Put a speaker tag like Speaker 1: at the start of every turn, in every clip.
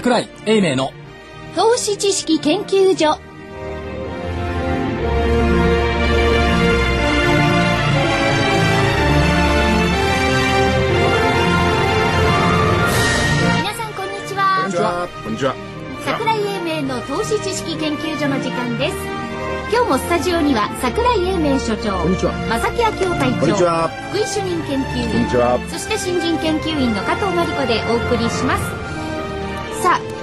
Speaker 1: 桜井英明の
Speaker 2: 投資知識研究所皆さんこんにちは
Speaker 3: こんにちは。こんにちは。
Speaker 2: 桜井英明の投資知識研究所の時間です今日もスタジオには桜井英明所長
Speaker 3: こんにちは
Speaker 2: 正木明夫会
Speaker 3: こんにちは
Speaker 2: 長福井主任研究員
Speaker 3: こんにちは。
Speaker 2: そして新人研究員の加藤真理子でお送りします。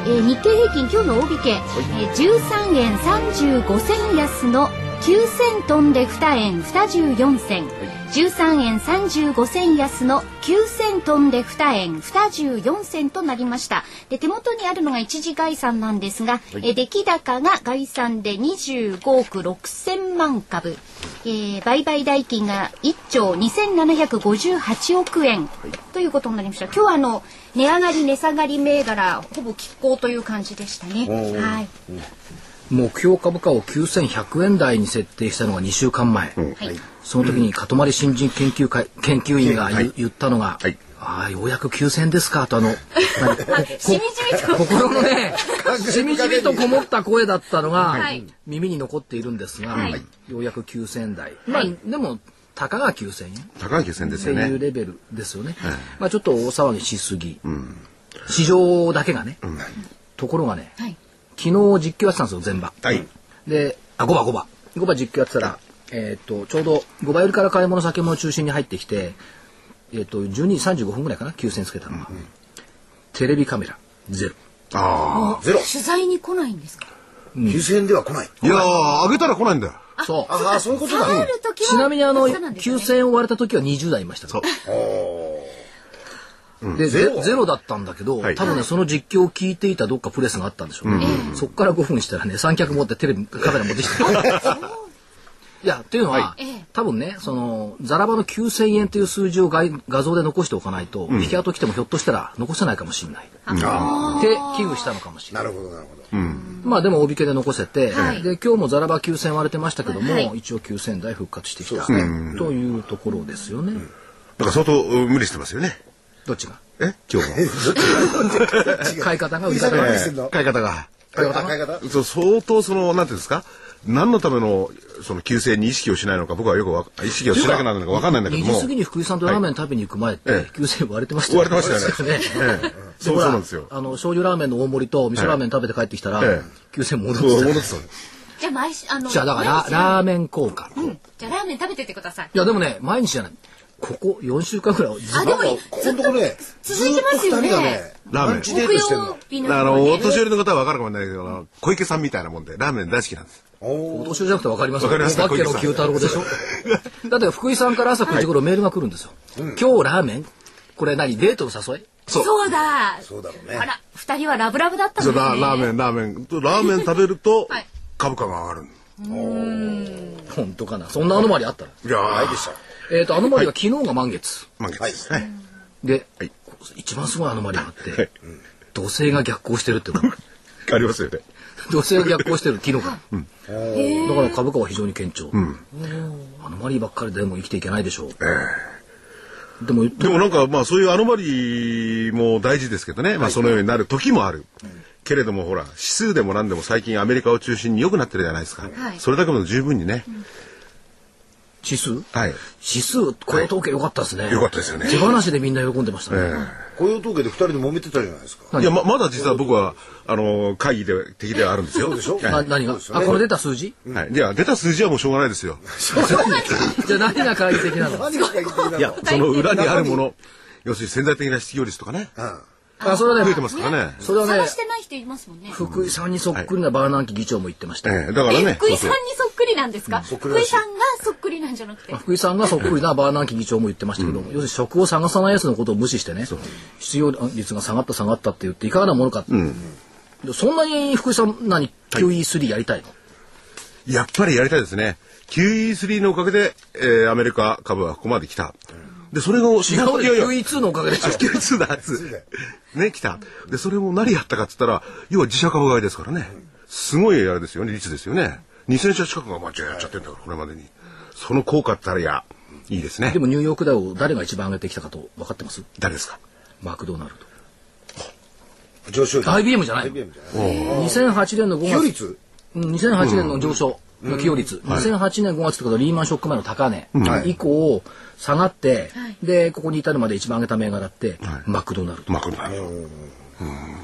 Speaker 2: えー日経平均今日の大引け、えー13円35銭安の9000トンで2円24銭。13円35銭安の9000トンで2円24銭となりました。で、手元にあるのが一時概算なんですが、えー出来高が概算で25億6000万株。えー売買代金が1兆2758億円ということになりました。今日はあの値上がり値下がり銘柄ほぼ拮抗という感じでしたね。はい。
Speaker 1: 目標株価を9100円台に設定したのが2週間前、
Speaker 2: はい。
Speaker 1: その時にかとまり新人研究会研究員が言,、
Speaker 3: はい
Speaker 1: 言ったのが、
Speaker 3: はい
Speaker 1: ああようやく9000円ですかとあの 何こ
Speaker 2: しみじみと。
Speaker 1: 心のねしみじみとこもった声だったのが、
Speaker 2: はい
Speaker 1: 耳に残っているんですが、
Speaker 2: はい
Speaker 1: ようやく9000円台、まあ
Speaker 2: はい
Speaker 1: でもたかが9000円
Speaker 3: 高い決戦で
Speaker 1: っていう
Speaker 3: すよね。
Speaker 1: レベルですよね。まあちょっと大騒ぎしすぎ。市場だけがね。ところがね、
Speaker 2: はい。
Speaker 1: 昨日実況やってたんですよ、全場。
Speaker 3: はい。
Speaker 1: で、あ、5場5場。5場実況やってたら、えっ、と、ちょうど5場売りから買い物先物中心に入ってきて、えっ、と、12時35分ぐらいかな、9000つけたのが。テレビカメラ、ゼロ。
Speaker 3: あ
Speaker 4: ゼロ。
Speaker 2: 取材に来ないんですか
Speaker 4: ？9000円では来ない。
Speaker 3: あ。いやー、上げたら来ないんだよ。
Speaker 1: そう。
Speaker 4: ああ、そういうことだ。
Speaker 1: ちなみにあの、
Speaker 2: そうなんですね
Speaker 1: 9000円を割れた時は20代いました。
Speaker 3: そう。
Speaker 1: でゼ
Speaker 4: ゼロ。
Speaker 1: ゼロだったんだけど、
Speaker 3: はい。
Speaker 1: 多分ねその実況を聞いていたどっかプレスがあったんでしょうね、そっから5分したらね三脚持ってテレビカメラ持ってきて。いやっていうのは、
Speaker 2: ええ。
Speaker 1: 多分ねそのザラバの9000円という数字を画画像で残しておかないと、引き跡来てもひょっとしたら残せないかもしれない。って危惧したのかもしれな
Speaker 4: ないるほど、なるほど。
Speaker 1: まあでも大引けで残せて、
Speaker 2: はい。
Speaker 1: で今日もザラバ9000割れてましたけども、
Speaker 2: はい。
Speaker 1: 一応9000台復活してきた、
Speaker 4: そうで
Speaker 1: というところですよね、
Speaker 3: なんか相当うん無理してますよね。
Speaker 1: どっちが？
Speaker 3: え？今日も。
Speaker 1: 買い方が売り
Speaker 4: さ
Speaker 1: 方が？
Speaker 3: 買い方。が。
Speaker 4: 買い方？買い方？
Speaker 3: そう相当その、なんていうんですか？何のための、その、急性に意識をしないのか、僕はよくわ意識をしなきゃならないのかわかんないんだけど
Speaker 1: 2
Speaker 3: も。
Speaker 1: 時過ぎに福井さんとラーメン食べに行く前って、
Speaker 3: ええ
Speaker 1: 9000割れてました
Speaker 3: 割れてましたよね。
Speaker 1: ね。
Speaker 3: ええ。そうなんですよ。
Speaker 1: あの醤油ラーメンの大盛りと味噌ラーメン食べて帰ってきたら、
Speaker 3: え
Speaker 1: 9000戻って
Speaker 3: そう、
Speaker 1: た
Speaker 3: 戻ってたの
Speaker 2: じゃあ毎週あの。
Speaker 1: じゃあだからラーメン効果、い
Speaker 2: じゃあラーメン食べてってください。
Speaker 1: やでもね毎日じゃないここ4週間ぐらいずっ
Speaker 2: あでも
Speaker 4: ここのとこね、
Speaker 2: 続いてますよね。
Speaker 3: ラーメン。
Speaker 4: ランチデートしてんの。
Speaker 2: 日の
Speaker 3: あの、お年寄りの方はわかるかもしれないけど、あの小池さんみたいなもんで、ラーメン大好きなんです。
Speaker 1: お年寄りじゃなくて分かります
Speaker 3: わかります
Speaker 1: お化けの九太郎でしょ。だって福井さんから朝9時頃メールが来るんですよ、今日ラーメン？これ何？デートの誘い？
Speaker 3: そう。
Speaker 2: そうだ。
Speaker 4: そうだろうね。
Speaker 2: あら、二人はラブラブだったんね。
Speaker 3: ララーメン、ラーメン。ラーメン食べると
Speaker 2: はい、
Speaker 3: 株価が上がる。
Speaker 1: 本当かな？そんなアノマリあったの？
Speaker 3: いやー。
Speaker 4: ないでした。
Speaker 1: えっ、とアノマリが昨日が満月、
Speaker 3: 満月。です。はい。
Speaker 1: で、
Speaker 3: はい。
Speaker 1: 一番すごいアノマリがあって、
Speaker 3: はい。
Speaker 1: 土星が逆行してるっていうの
Speaker 3: ありますよね。
Speaker 1: 土星が逆行してる昨日から、だから株価は非常に堅調、アノマリーばっかりでも生きていけないでしょう、でも
Speaker 3: でもなんかまあそういうアノマリも大事ですけどね、まあそのようになる時もある。けれどもほら指数でも何でも最近アメリカを中心に良くなってるじゃないですか。
Speaker 2: はい。
Speaker 3: それだけでも十分にね。
Speaker 1: 指数
Speaker 3: はい。
Speaker 1: 指数雇用統計良かったですね、
Speaker 3: 良かったですよね。
Speaker 1: 手放しでみんな喜んでましたね、
Speaker 4: 雇用統計で二人で揉めてたじゃないですか。
Speaker 3: いやままだ実は僕はあの会議で敵ではあるんですよ。
Speaker 4: そうでしょ？
Speaker 1: あ何が、あこれ出た数字？
Speaker 3: はい。いや出た数字はもうしょうがないですよ。
Speaker 1: じゃあ何が懐疑的なの？
Speaker 4: 何が会議的なの？
Speaker 3: いやその裏にあるもの、要するに潜在的な失業率とかね、
Speaker 1: あそれはね
Speaker 3: 増えてますからね。
Speaker 1: それはね
Speaker 2: 探してない人いますもんね。
Speaker 1: 福井さんにそっくりなバーナンキ議長も言ってました、
Speaker 3: ええだから
Speaker 2: え
Speaker 3: ね。
Speaker 2: 福井さんにそっくりなんですか？福井さんがそっくりなんじゃなくて。
Speaker 1: 福井さんがそっくりなバーナンキ議長も言ってましたけど、要するに職を探さないやつのことを無視してね失業率が下がった下がったって言っていかがなものかって、でそんなに福井さん何 QE3 やりたいの、
Speaker 3: やっぱりやりたいですね。QE3 のおかげで、えーアメリカ株はここまで来た。で、それが、
Speaker 1: 違う
Speaker 3: いやいや
Speaker 1: QE2 のおかげでしょ
Speaker 3: QE2 だ、つね、来た。で、それも何やったかっつったら、要は自社株買いですからね。すごいあれですよね、率ですよね。2000社近くがまあやっちゃってんだから、これまでに。その効果ったら、いや、いいですね。
Speaker 1: で。もニューヨークダウ誰が一番上げてきたかと分かってます？
Speaker 3: 誰ですか？
Speaker 1: マクドナル
Speaker 4: 上昇率。
Speaker 1: IBM じゃない
Speaker 4: IBM じゃない。
Speaker 1: 2008年の5月。うん2008年の上昇の寄与率、2008年5月ってことはリーマンショック前の高値以降下がって、でここに至るまで一番上げた銘柄って、マクドナルド、
Speaker 3: マクドナルド。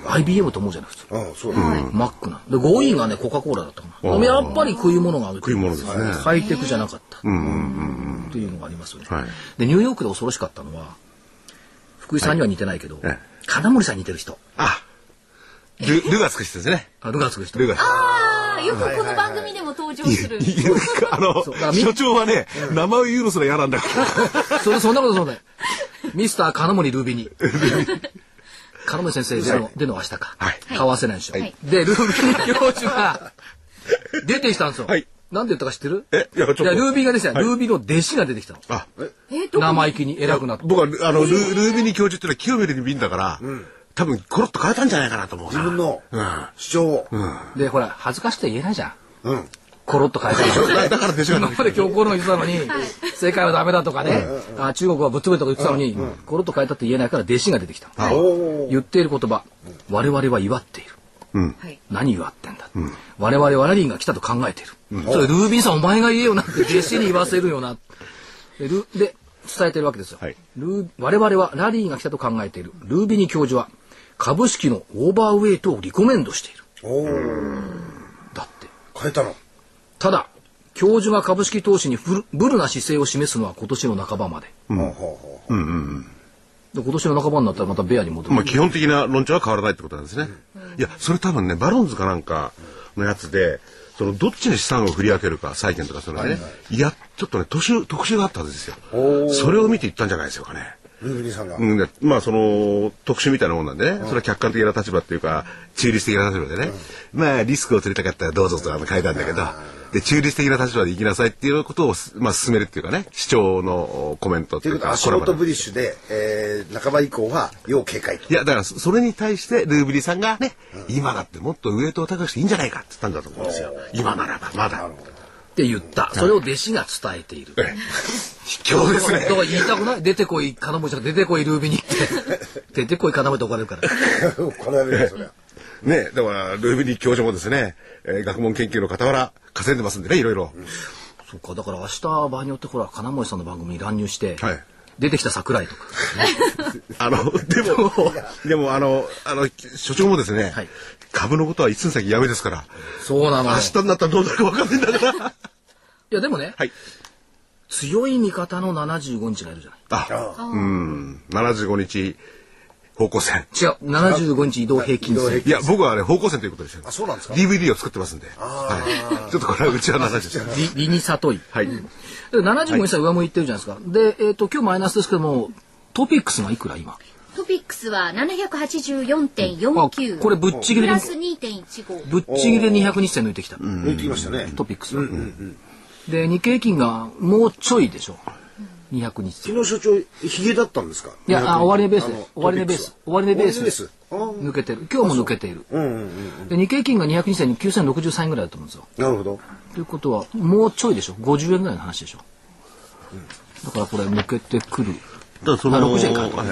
Speaker 1: IBM と思うじゃない普通、
Speaker 4: ああそう。だね
Speaker 1: マックなで5位がねコカ・コーラだったかな。やっぱり食い物がある
Speaker 3: 食い物ですね。
Speaker 1: ハイテクじゃなかった、というのがありますよね、
Speaker 3: はい。
Speaker 1: でニューヨークで恐ろしかったのは福井さんには似てないけど、
Speaker 3: ええ。
Speaker 1: 金森さんに似てる人。
Speaker 3: あルルがつく人ですね。
Speaker 1: あルガつく人
Speaker 3: ルが
Speaker 2: ああよくこの番組でも登場する
Speaker 3: いやあの所長はね名前を言うのすら嫌なんだから
Speaker 1: それそんなことそうだよ。ミスター金森ルービニ。金森先生での、での明日か。
Speaker 3: はい
Speaker 1: 顔合わせないでしょ。
Speaker 2: はい
Speaker 1: で、ルービニ教授が出てきたんですよ。
Speaker 3: はい
Speaker 1: なんで言ったか知ってる？
Speaker 3: えいやちょっと
Speaker 1: ルービーがですね、
Speaker 3: はい
Speaker 1: ルービーの弟子が出てきたの。
Speaker 3: あ
Speaker 2: え
Speaker 1: 生意気に偉くなって。
Speaker 3: 僕はあのルルービニ教授ってのは清めるに瓶だから多分コロッと変えたんじゃないかなと思う
Speaker 4: 自分の
Speaker 3: うん。
Speaker 4: 主張を。
Speaker 1: で、ほら、恥ずかしくて言えないじゃん。
Speaker 4: うん。
Speaker 1: コロッと変えたの。
Speaker 3: だ だから弟子が
Speaker 1: 今まで強硬論言ってたのに、世界はダメだとかね、あ中国はぶっ潰れたとか言ってたのに、コロッと変えたって言えないから弟子が出てきた。言っている言葉、我々は祝っている。
Speaker 2: はい。
Speaker 1: 何祝ってんだ、我々はラリーが来たと考えている、それルービンさんお前が言えよなって弟子に言わせるよな。でルで伝えてるわけですよ、
Speaker 3: はい。
Speaker 1: ルー我々はラリーが来たと考えている。ルービニ教授は株式のオーバーウェイトをリコメンドしている。
Speaker 4: おお
Speaker 1: だって。
Speaker 4: 変えたの？
Speaker 1: ただ教授が株式投資にブルブルな姿勢を示すのは今年の半ばまで。
Speaker 4: ほうほうほう
Speaker 1: で今年の半ばになったらまたベアに戻る、
Speaker 3: まあ基本的な論調は変わらないってことなんですね。いや、それ多分ね、バロンズかなんかのやつで、そのどっちに資産を振り分けるか、債券とかそれね、いや、ちょっとね、特集、特集があったはずですよ。それを見て言ったんじゃないですよかね。
Speaker 4: ルービニさんが。
Speaker 3: うん、でまあその特集みたいなもんなんでね、それは客観的な立場っていうか中立的な立場でね、まあリスクを取りたかったらどうぞとあの書いたんだけど、で中立的な立場で行きなさいっていうことをすまあ進めるっていうかね、主張のコメントって
Speaker 4: といことは
Speaker 3: いううか、
Speaker 4: 足元ブリッシュで、えー、半ば以降は要警戒と。
Speaker 3: いや、だからそそれに対してルーブリさんがね、今だってもっとウエイトを高くしていいんじゃないかって言ったんだと思うんですよ。今ならばまだ。
Speaker 1: って言った。それを弟子が伝えている、
Speaker 3: ええ。卑怯ですね。
Speaker 1: だ。から言いたくない？出てこい。金持ちが出てこいルービニって。出てこい金持ちと怒られるから。
Speaker 4: これはねそりゃ。
Speaker 3: ね、だからルーブリ教授もですね、えー学問研究の傍ら稼いでますんでね、いろいろ。
Speaker 1: そっかだから明日場合によってほら金森さんの番組に乱入して、
Speaker 3: はい
Speaker 1: 出てきた桜井とか
Speaker 3: あの、でも、でも、あの、あの、所長もですね、
Speaker 1: はい。
Speaker 3: 株のことはいつの先やめですから、
Speaker 1: そうなのよ。
Speaker 3: 明日になったらどうなるか分かんないんだから。
Speaker 1: いやでもね、
Speaker 3: はい。
Speaker 1: 強い味方の75日がいるじゃない。
Speaker 3: あ、うん、75日方向線。
Speaker 1: 違う。75日移動平均線。
Speaker 3: いや、僕はあれ方向線ということです。よ。
Speaker 4: あそうなんですか
Speaker 3: ？DVD を作ってますんで。はい。ちょっとこれはうちは70です。
Speaker 1: リリニサトイ、
Speaker 3: はい。
Speaker 1: で75日線上向いてるじゃないですか。で、えー、と今日マイナスですけどもトピックスがいくら今？
Speaker 2: トピックスは
Speaker 1: あ
Speaker 2: 784.49
Speaker 1: これぶっちぎりで
Speaker 2: プラス2.15
Speaker 1: ぶっちぎりで200日線抜いてきた、
Speaker 4: 抜いてきましたね。
Speaker 1: トピックスは、で日経平均がもうちょいでしょ200日。線
Speaker 4: 昨日所長ヒゲだったんですか？
Speaker 1: いやあ終値ベース終値ベース。終値ベース抜けてる。今日も抜けている、
Speaker 4: う。んうんうん
Speaker 1: で日経平均が200日線に9063円ぐらいだと思うんですよ。
Speaker 4: なるほど。
Speaker 1: ということはもうちょいでしょ？50円ぐらいの話でしょ、だからこれ抜けてくる。
Speaker 3: だからその、
Speaker 1: あ60円か。
Speaker 3: はい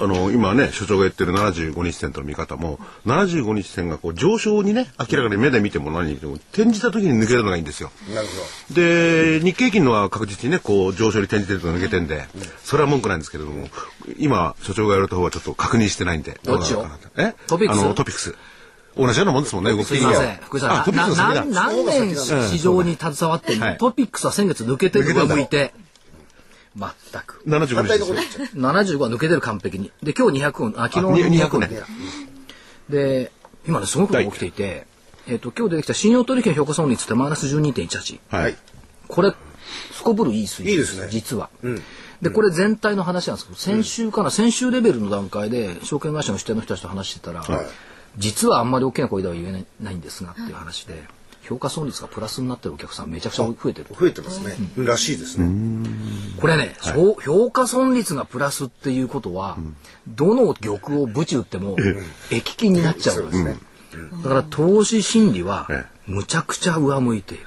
Speaker 3: あの、今ね、所長が言ってる75日線との見方も、75日線がこう上昇にね、明らかに目で見ても何見ても、転じた時に抜けるのがいいんですよ。
Speaker 4: なるほ
Speaker 3: で、日経平均のは確実にね、こう上昇に転じてると抜けてんで、それは文句ないんですけれども、今、所長が言われた方はちょっと確認してないんで。
Speaker 1: どっちを？
Speaker 3: うなのかなえ？
Speaker 1: トピックス？
Speaker 3: あの、トピックス。同じようなもんですもんね、動き的には
Speaker 1: すいません福井さん。何年市場に携わってトピックスは先月抜けてる上向いて全く。
Speaker 3: 75
Speaker 4: 反対の
Speaker 3: 日ですね
Speaker 4: こと言っちゃう
Speaker 1: 75は抜けてる完璧に。で今日200あ昨日
Speaker 3: あ
Speaker 1: 200
Speaker 3: 200
Speaker 1: 抜けたで。今ねすごくことが起きていて、えっと今日出てきた信用取引の評価損率ってマイナス12.18
Speaker 3: はい。
Speaker 1: これすこぶるいい水準
Speaker 4: いいですね。
Speaker 1: 実は、でこれ全体の話なんですけど先週かな、先週レベルの段階で証券会社の支店の人たちと話してたら、
Speaker 4: はい。
Speaker 1: 実はあんまり大きな声では言えないないんですがっていう話で、評価損率がプラスになってるお客さんめちゃくちゃ増えてる。
Speaker 4: 増えてますね。らしいですね。
Speaker 1: これね、評評価損率がプラスっていうことは、どの玉をブチ打っても益金になっちゃうんですね。だから投資心理は
Speaker 3: え
Speaker 1: むちゃくちゃ上向いている。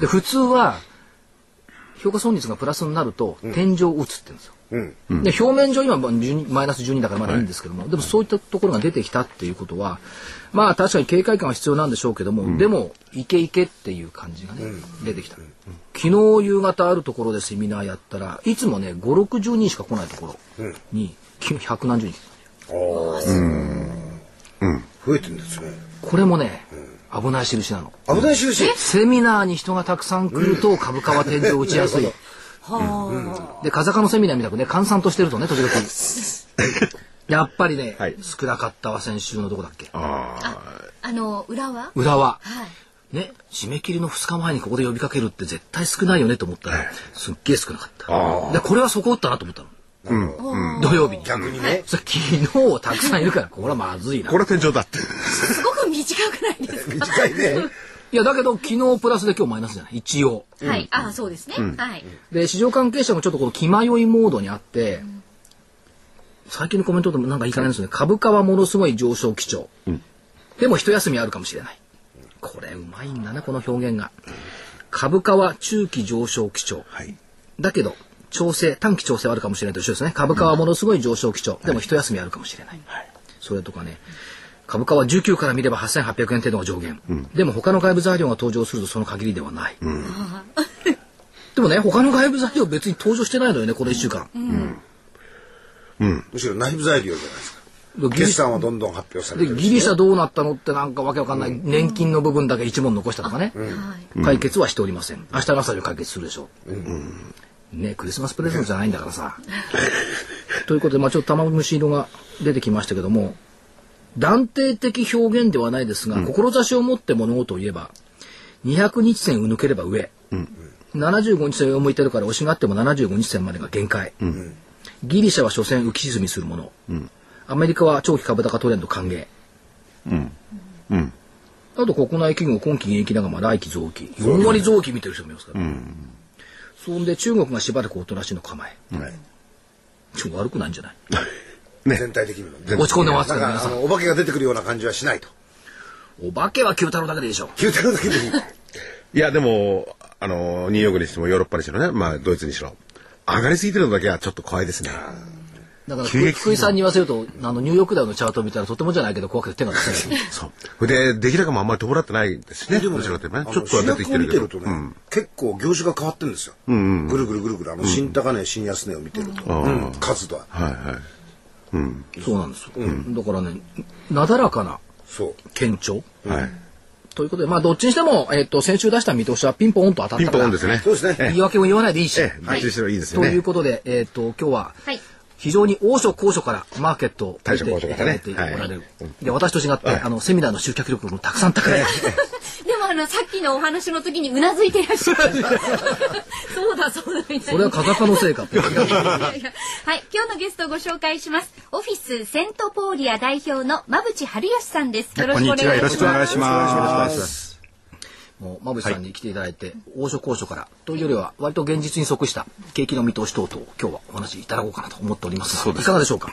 Speaker 1: で普通は評価損率がプラスになると天井を打つって言うんですよ。で表面上今まあ12マイナス12だからまだいいんですけども、でもそういったところが出てきたっていうことはまあ確かに警戒感は必要なんでしょうけども、でもいけいけっていう感じがね、出てきた、昨日夕方あるところでセミナーやったらいつもね560人しか来ないところに、百何十人
Speaker 4: 増えてるんですね。
Speaker 1: これもね、危ない印なの。
Speaker 4: 危ない印。
Speaker 1: セミナーに人がたくさん来ると株価は天井打ちやすい。で、風上のセミナーみたくね、閑散としてるとね、時々。やっぱりね、
Speaker 3: はい
Speaker 1: 少なかったわ、先週のどこだっけ。
Speaker 2: あの裏は？
Speaker 1: 浦和。
Speaker 2: はい
Speaker 1: ね、締め切りの2日前にここで呼びかけるって絶対少ないよねと思ったら、すっげえ少なかった。で、これはそこ打ったなと思ったの。土曜日に。
Speaker 4: 逆にね。
Speaker 1: 昨日たくさんいるから、これはまずいな。
Speaker 3: これは天井だって。
Speaker 2: すごく短くないですか？
Speaker 4: 短いね。
Speaker 1: いや、だけど昨日プラスで今日マイナスじゃない？一応。
Speaker 2: はい。あそうですね、はい。
Speaker 1: で市場関係者もちょっとこの気迷いモードにあって、最近のコメントでもなんかいいかないですね。株価はものすごい上昇基調、でも一休みあるかもしれない。これうまいんだなこの表現が。株価は中期上昇基調、
Speaker 3: はい。
Speaker 1: だけど調整短期調整はあるかもしれないと一緒ですね。株価はものすごい上昇基調、でも一休みあるかもしれない、それとかね株価は19から見れば8800円程度が上限、でも他の外部材料が登場するとその限りではない、でもね他の外部材料別に登場してないのよねこの1週間、
Speaker 4: むしろ内部材料じゃないですか。
Speaker 1: でギリ
Speaker 4: 決算はどんどん発表されてる。し
Speaker 1: でギリシャどうなったのってなんかわけわかんない、年金の部分だけ一問残したとかね、解決はしておりません。明日の朝には解決するでしょう、ねクリスマスプレゼントじゃないんだからさ。ということで、まあ、ちょっと玉虫色が出てきましたけども断定的表現ではないですが、志を持って物事を言えば200日線を抜ければ上、75日線を向いてるから押しがあっても75日線までが限界、ギリシャは所詮浮き沈みするもの、アメリカは長期株高トレンド歓迎、あと国内企業今期現役だがまあ来期増期。4割増期見てる人もいますから、そんで中国がしばらくおとなしいの構え。
Speaker 4: はい。
Speaker 1: ちょっと悪くないんじゃない？
Speaker 4: 全体的にもね。
Speaker 1: 落ち込んでますから皆さん
Speaker 4: かあのお化けが出てくるような感じはしないと。
Speaker 1: お化けは九太郎だけでいいでしょ
Speaker 4: 聞いてるだけでいい。
Speaker 3: いや、でも、あの、ニューヨークにしてもヨーロッパにしろね、まあ、ドイツにしろ。上がりすぎてるのだけはちょっと怖いですね。
Speaker 1: だから福井さんに言わせるとあのニューヨークダウのチャートを見たらとてもじゃないけど怖くて手が出せない
Speaker 3: そう。で、出来高もあんまり伴ってないですしね。どちらかというとね。ちょっとは出てきてるけど。
Speaker 4: 主役を見てるとね、結構業種が変わってるんですよ。ぐるぐるぐるぐるあの新高値、新安値を見てると、うん数とは
Speaker 3: はいはい。
Speaker 1: そうなんですよ、だからねなだらかな
Speaker 4: そう。
Speaker 1: 堅調
Speaker 3: はい。
Speaker 1: ということでまあどっちにしても、えっと先週出した見通しはピンポーンと当たった
Speaker 3: ピンポンですね。
Speaker 4: そうですね。
Speaker 1: 言い訳も言わないでいいし、
Speaker 3: ええ、どっちにしろいいですよ
Speaker 1: という
Speaker 3: ね。
Speaker 1: ことで、えっ、と、今日は、
Speaker 2: はい
Speaker 1: 非常に高所高所からマーケットを
Speaker 3: 大所高所
Speaker 1: い
Speaker 3: からね
Speaker 1: ただいておられる。で、私と違って、あの、セミナーの集客力もたくさん高い。
Speaker 2: でもあのさっきのお話の時にうなずいていらっしゃるそうだそうだみたいな
Speaker 1: それは風化のせいかって。
Speaker 2: いやいやはい、今日のゲストをご紹介します。オフィスセントポーリア代表の馬淵春吉さんです。よろしくお願いします。
Speaker 5: よろしくお願いします。
Speaker 1: もう、馬淵さんに来ていただいて、大所高所から、というよりは、割と現実に即した景気の見通し等々を今日はお話しいただこうかなと思っておりますが。
Speaker 5: そうです
Speaker 1: いかがでしょうか？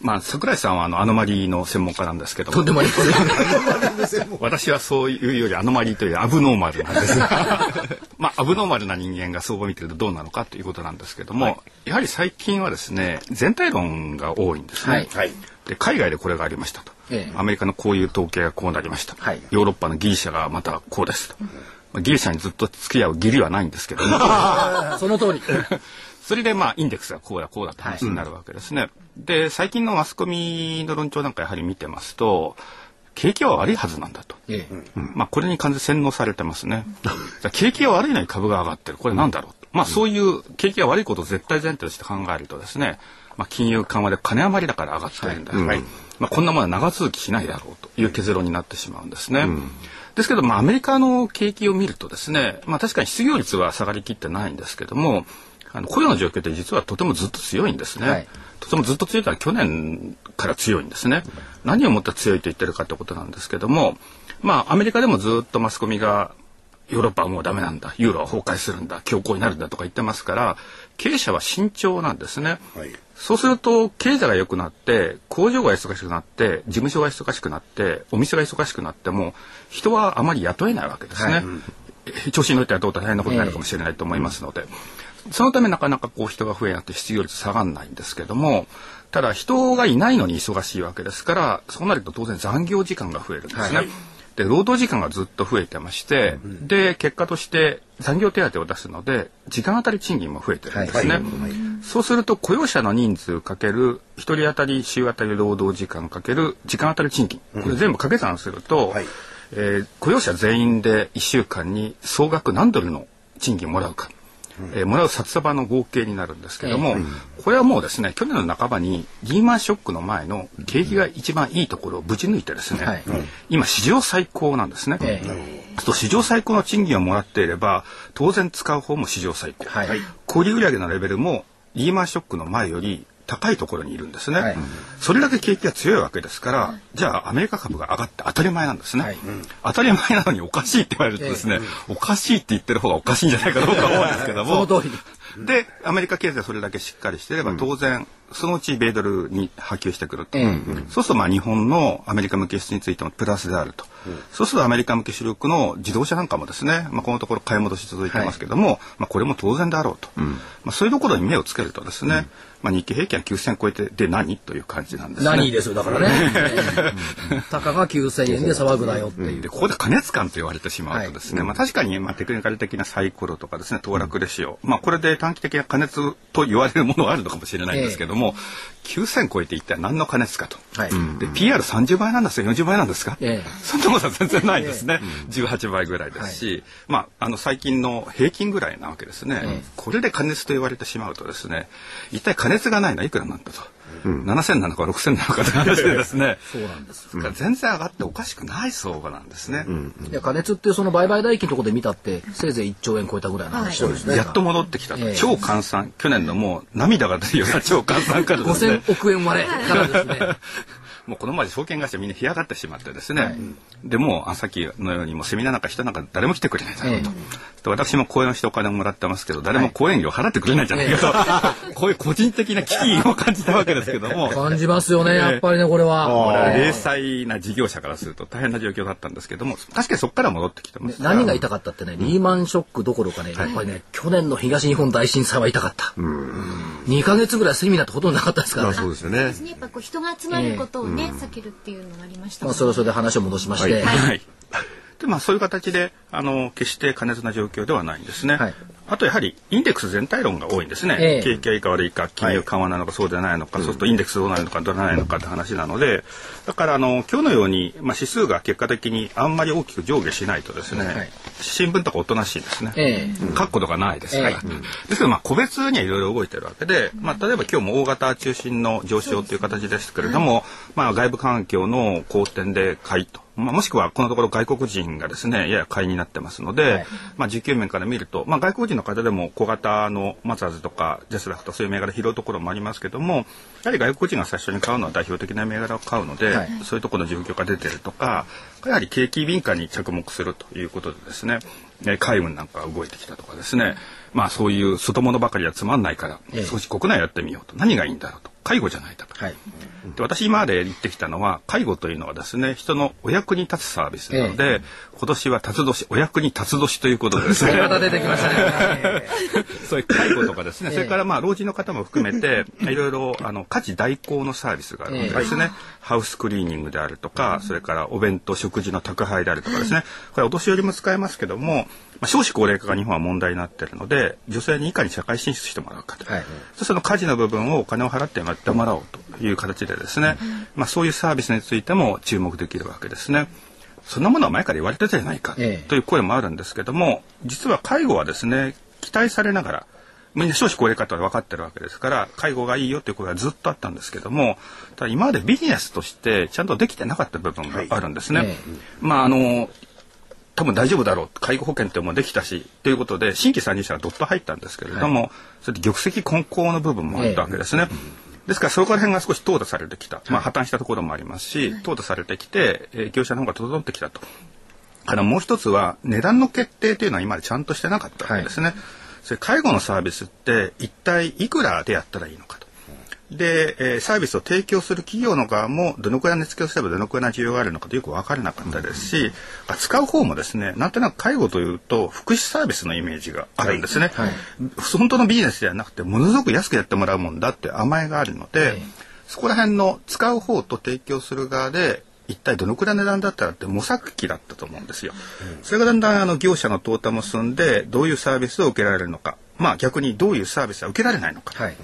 Speaker 5: まあ桜井さんはあのアノマリーの専門家なんですけども
Speaker 1: とんでもありません。
Speaker 5: 私はそういうよりアノマリーというアブノーマルなんですが まあアブノーマルな人間が相場を見てるとどうなのかということなんですけども、やはり最近はですね全体論が多いんですね。
Speaker 1: はい
Speaker 4: はい。
Speaker 5: で海外でこれがありましたと、
Speaker 1: ええ
Speaker 5: アメリカのこういう統計がこうなりました、
Speaker 1: はい
Speaker 5: ヨーロッパのギリシャがまたこうですと、まあギリシャにずっと付き合う義理はないんですけども
Speaker 1: その通り。
Speaker 5: それでまあインデックスがこうだこうだって話になるわけですね。で最近のマスコミの論調なんかやはり見てますと景気は悪いはずなんだと。
Speaker 1: ええ
Speaker 5: うんまあこれに完全に洗脳されてますね。景気が悪いのに株が上がってるこれなんだろうと。まあそういう景気が悪いことを絶対前提として考えるとですね、まあ金融緩和で金余りだから上がってるんだ。まあこんなものは長続きしないだろうという結論になってしまうんですね。ですけど、まあアメリカの景気を見るとですね、まあ確かに失業率は下がりきってないんですけども、あの雇用の状況って実はとてもずっと強いんですね。
Speaker 1: はい
Speaker 5: とてもずっと強いのは去年から強いんですね。何をもって強いと言ってるかってことなんですけども、まあアメリカでもずっとマスコミがヨーロッパはもうダメなんだ、ユーロは崩壊するんだ、強硬になるんだとか言ってますから、経営者は慎重なんですね。
Speaker 4: はい。
Speaker 5: そうすると経済が良くなって工場が忙しくなって事務所が忙しくなってお店が忙しくなっても人はあまり雇えないわけですね。え調子に乗ってはどう大変なことになるかもしれないと思いますので、そのためなかなかこう人が増えなくて失業率下がんないんですけども、ただ人がいないのに忙しいわけですから、そうなると当然残業時間が増えるんですね。はいで労働時間がずっと増えてまして、うん、で結果として残業手当を出すので時間当たり賃金も増えてるんですね、はいはい、そうすると雇用者の人数かける1人当たり週当たり労働時間かける時間当たり賃金。これ全部掛け算すると、はい、えー、雇用者全員で1週間に総額何ドルの賃金もらうかえー、もらう札束の合計になるんですけども、えー、これはもうですね去年の半ばにリーマンショックの前の景気が一番いいところをぶち抜いてですね、はい、今史上最高なんですね。えー、と史上最高の賃金をもらっていれば当然使う方も史上最高、はい、小売売上のレベルもリーマンショックの前より高いところにいるんですね、はい、それだけ景気が強いわけですから、じゃあアメリカ株が上がって当たり前なんですね、はい、当たり前なのにおかしいって言われるとですね、えー、おかしいって言ってる方がおかしいんじゃないかどうか思うんですけども。
Speaker 1: その通り。
Speaker 5: でアメリカ経済それだけしっかりしていれば当然、そのうち米ドルに波及してくると、うんうん、そうするとまあ日本のアメリカ向け輸出についてもプラスであると、うん、そうするとアメリカ向け主力の自動車なんかもですね、まあ、このところ買い戻し続いてますけども、はい、まあ、これも当然であろうと、うん、まあ、そういうところに目をつけるとですね、まあ、日経平均は9000超えてで何という感じなんですね。
Speaker 1: 何ですよだからね。たかが9000円で騒ぐなよっていう。
Speaker 5: でここで加熱感と言われてしまうとですね、はい、まあ、確かにまあテクニカル的なサイコロとかですね騰落レシオ、まあ、これで短期的な加熱と言われるものはあるのかもしれないんですけども、えー、9000超えて一体何の加熱かと。はい、で PR30 倍なんですよ40倍なんですか、えー、そんなことは全然ないですね、えー、18倍ぐらいですし、はい、まあ、あの最近の平均ぐらいなわけですね、えー、これで加熱と言われてしまうとですね一体加熱がないのはいくらなんだと。うん、7000なのか6000なのかって話でですね。
Speaker 1: そうなんです
Speaker 5: 全然上がっておかしくない相場なんですね、うん
Speaker 1: いや加熱ってその売買代金のところで見たってせいぜい1兆円超えたぐらいの話
Speaker 5: ですね、やっと戻ってきた、えー、超換算去年のもう涙が出るような超換算からです
Speaker 1: ね。5000億円割れからですね
Speaker 5: もうこの前証券会社みんな干上がってしまってですね、はい、でもさっきのようにもうセミナーなんか人なんか誰も来てくれないだろうと、えー、私も講演してお金をもらってますけど誰も講演料払ってくれないんじゃないかと、はい、こういう個人的な危機を感じたわけですけども。
Speaker 1: 感じますよねやっぱりねこれは、
Speaker 5: 零細な事業者からすると大変な状況だったんですけども確かにそこから戻ってきてます、
Speaker 1: 何が痛かったってねリーマンショックどころかね、やっぱりね去年の東日本大震災は痛かった。2か月ぐらいセミナーってほとんどなかったですから、
Speaker 3: ね、そうですよね。や
Speaker 2: っぱこう人が集まることをね、避けるっていうのがありました、まあ、
Speaker 1: それそれで話を戻しまして、はい、はい。
Speaker 5: でまあ、そういう形であの決して過熱な状況ではないんですね。はい、あとやはりインデックス全体論が多いんですね。えー、景気がいいか悪いか金融緩和なのかそうではないのか、はい、そうするとインデックスどうなるのかどうならないのかって話なのでだからあの今日のように、まあ、指数が結果的にあんまり大きく上下しないとですね、はい、新聞とかおとなしいですね。えー、確固度がないですから。えー、ですけどまあ個別にはいろいろ動いてるわけで、まあ、例えば今日も大型中心の上昇という形ですけれども、まあ、外部環境の好転で買いと。まあ、もしくはこのところ外国人がですねやや買いになってますので、はい、まあ、需給面から見ると、まあ、外国人の方でも小型のマザーズとかジャスラフとそういう銘柄拾うところもありますけどもやはり外国人が最初に買うのは代表的な銘柄を買うので、そういうところの状況が出てるとかやはり景気敏感に着目するということでですね海運なんかが動いてきたとかですね、まあそういう外物ばかりはつまんないから、少し国内やってみようと。何がいいんだろうと。介護じゃないかと、はい、で私今まで言ってきたのは介護というのはですね人のお役に立つサービスなので、ええ、今年は辰年お役に立つ年ということでですね。
Speaker 1: ま出てきましたね。
Speaker 5: そういう介護とかですね、え、それからまあ老人の方も含めていろいろあの家事代行のサービスがあるんですね、ハウスクリーニングであるとか、それからお弁当食事の宅配であるとかですね。これお年寄りも使えますけどもまあ、少子高齢化が日本は問題になっているので女性にいかに社会進出してもらうかと、はい、その家事の部分をお金を払ってやってもらおうという形でですね、まあ、そういうサービスについても注目できるわけですね。そんなものは前から言われてたじゃないかという声もあるんですけども、実は介護はですね期待されながらみんな少子高齢化とは分かってるわけですから介護がいいよという声はずっとあったんですけどもただ今までビジネスとしてちゃんとできてなかった部分があるんですね。はい、まああの多分大丈夫だろう。介護保険ってもできたしということで新規参入者がどっと入ったんですけれども、はい、それで玉石混交の部分もあったわけですね。ええ、ですからそこら辺が少し淘汰されてきた、まあ、破綻したところもありますし、はい、淘汰されてきて、えー、業者の方が整ってきたと。からもう一つは値段の決定というのは今までちゃんとしてなかったわけですね。はい、それ介護のサービスって一体いくらでやったらいいのかと。で、えーサービスを提供する企業の側もどのくらい熱狂すればどのくらいの需要があるのかとよく分からなかったですし、あ使う方もですねなんとなく介護というと福祉サービスのイメージがあるんですね、本当のビジネスではなくてものすごく安くやってもらうもんだって甘えがあるので、そこら辺の使う方と提供する側で一体どのくらいの値段だったらって模索期だったと思うんですよ。それがだんだんあの業者の淘汰も進んでどういうサービスを受けられるのかまあ逆にどういうサービスは受けられないのか。
Speaker 1: はい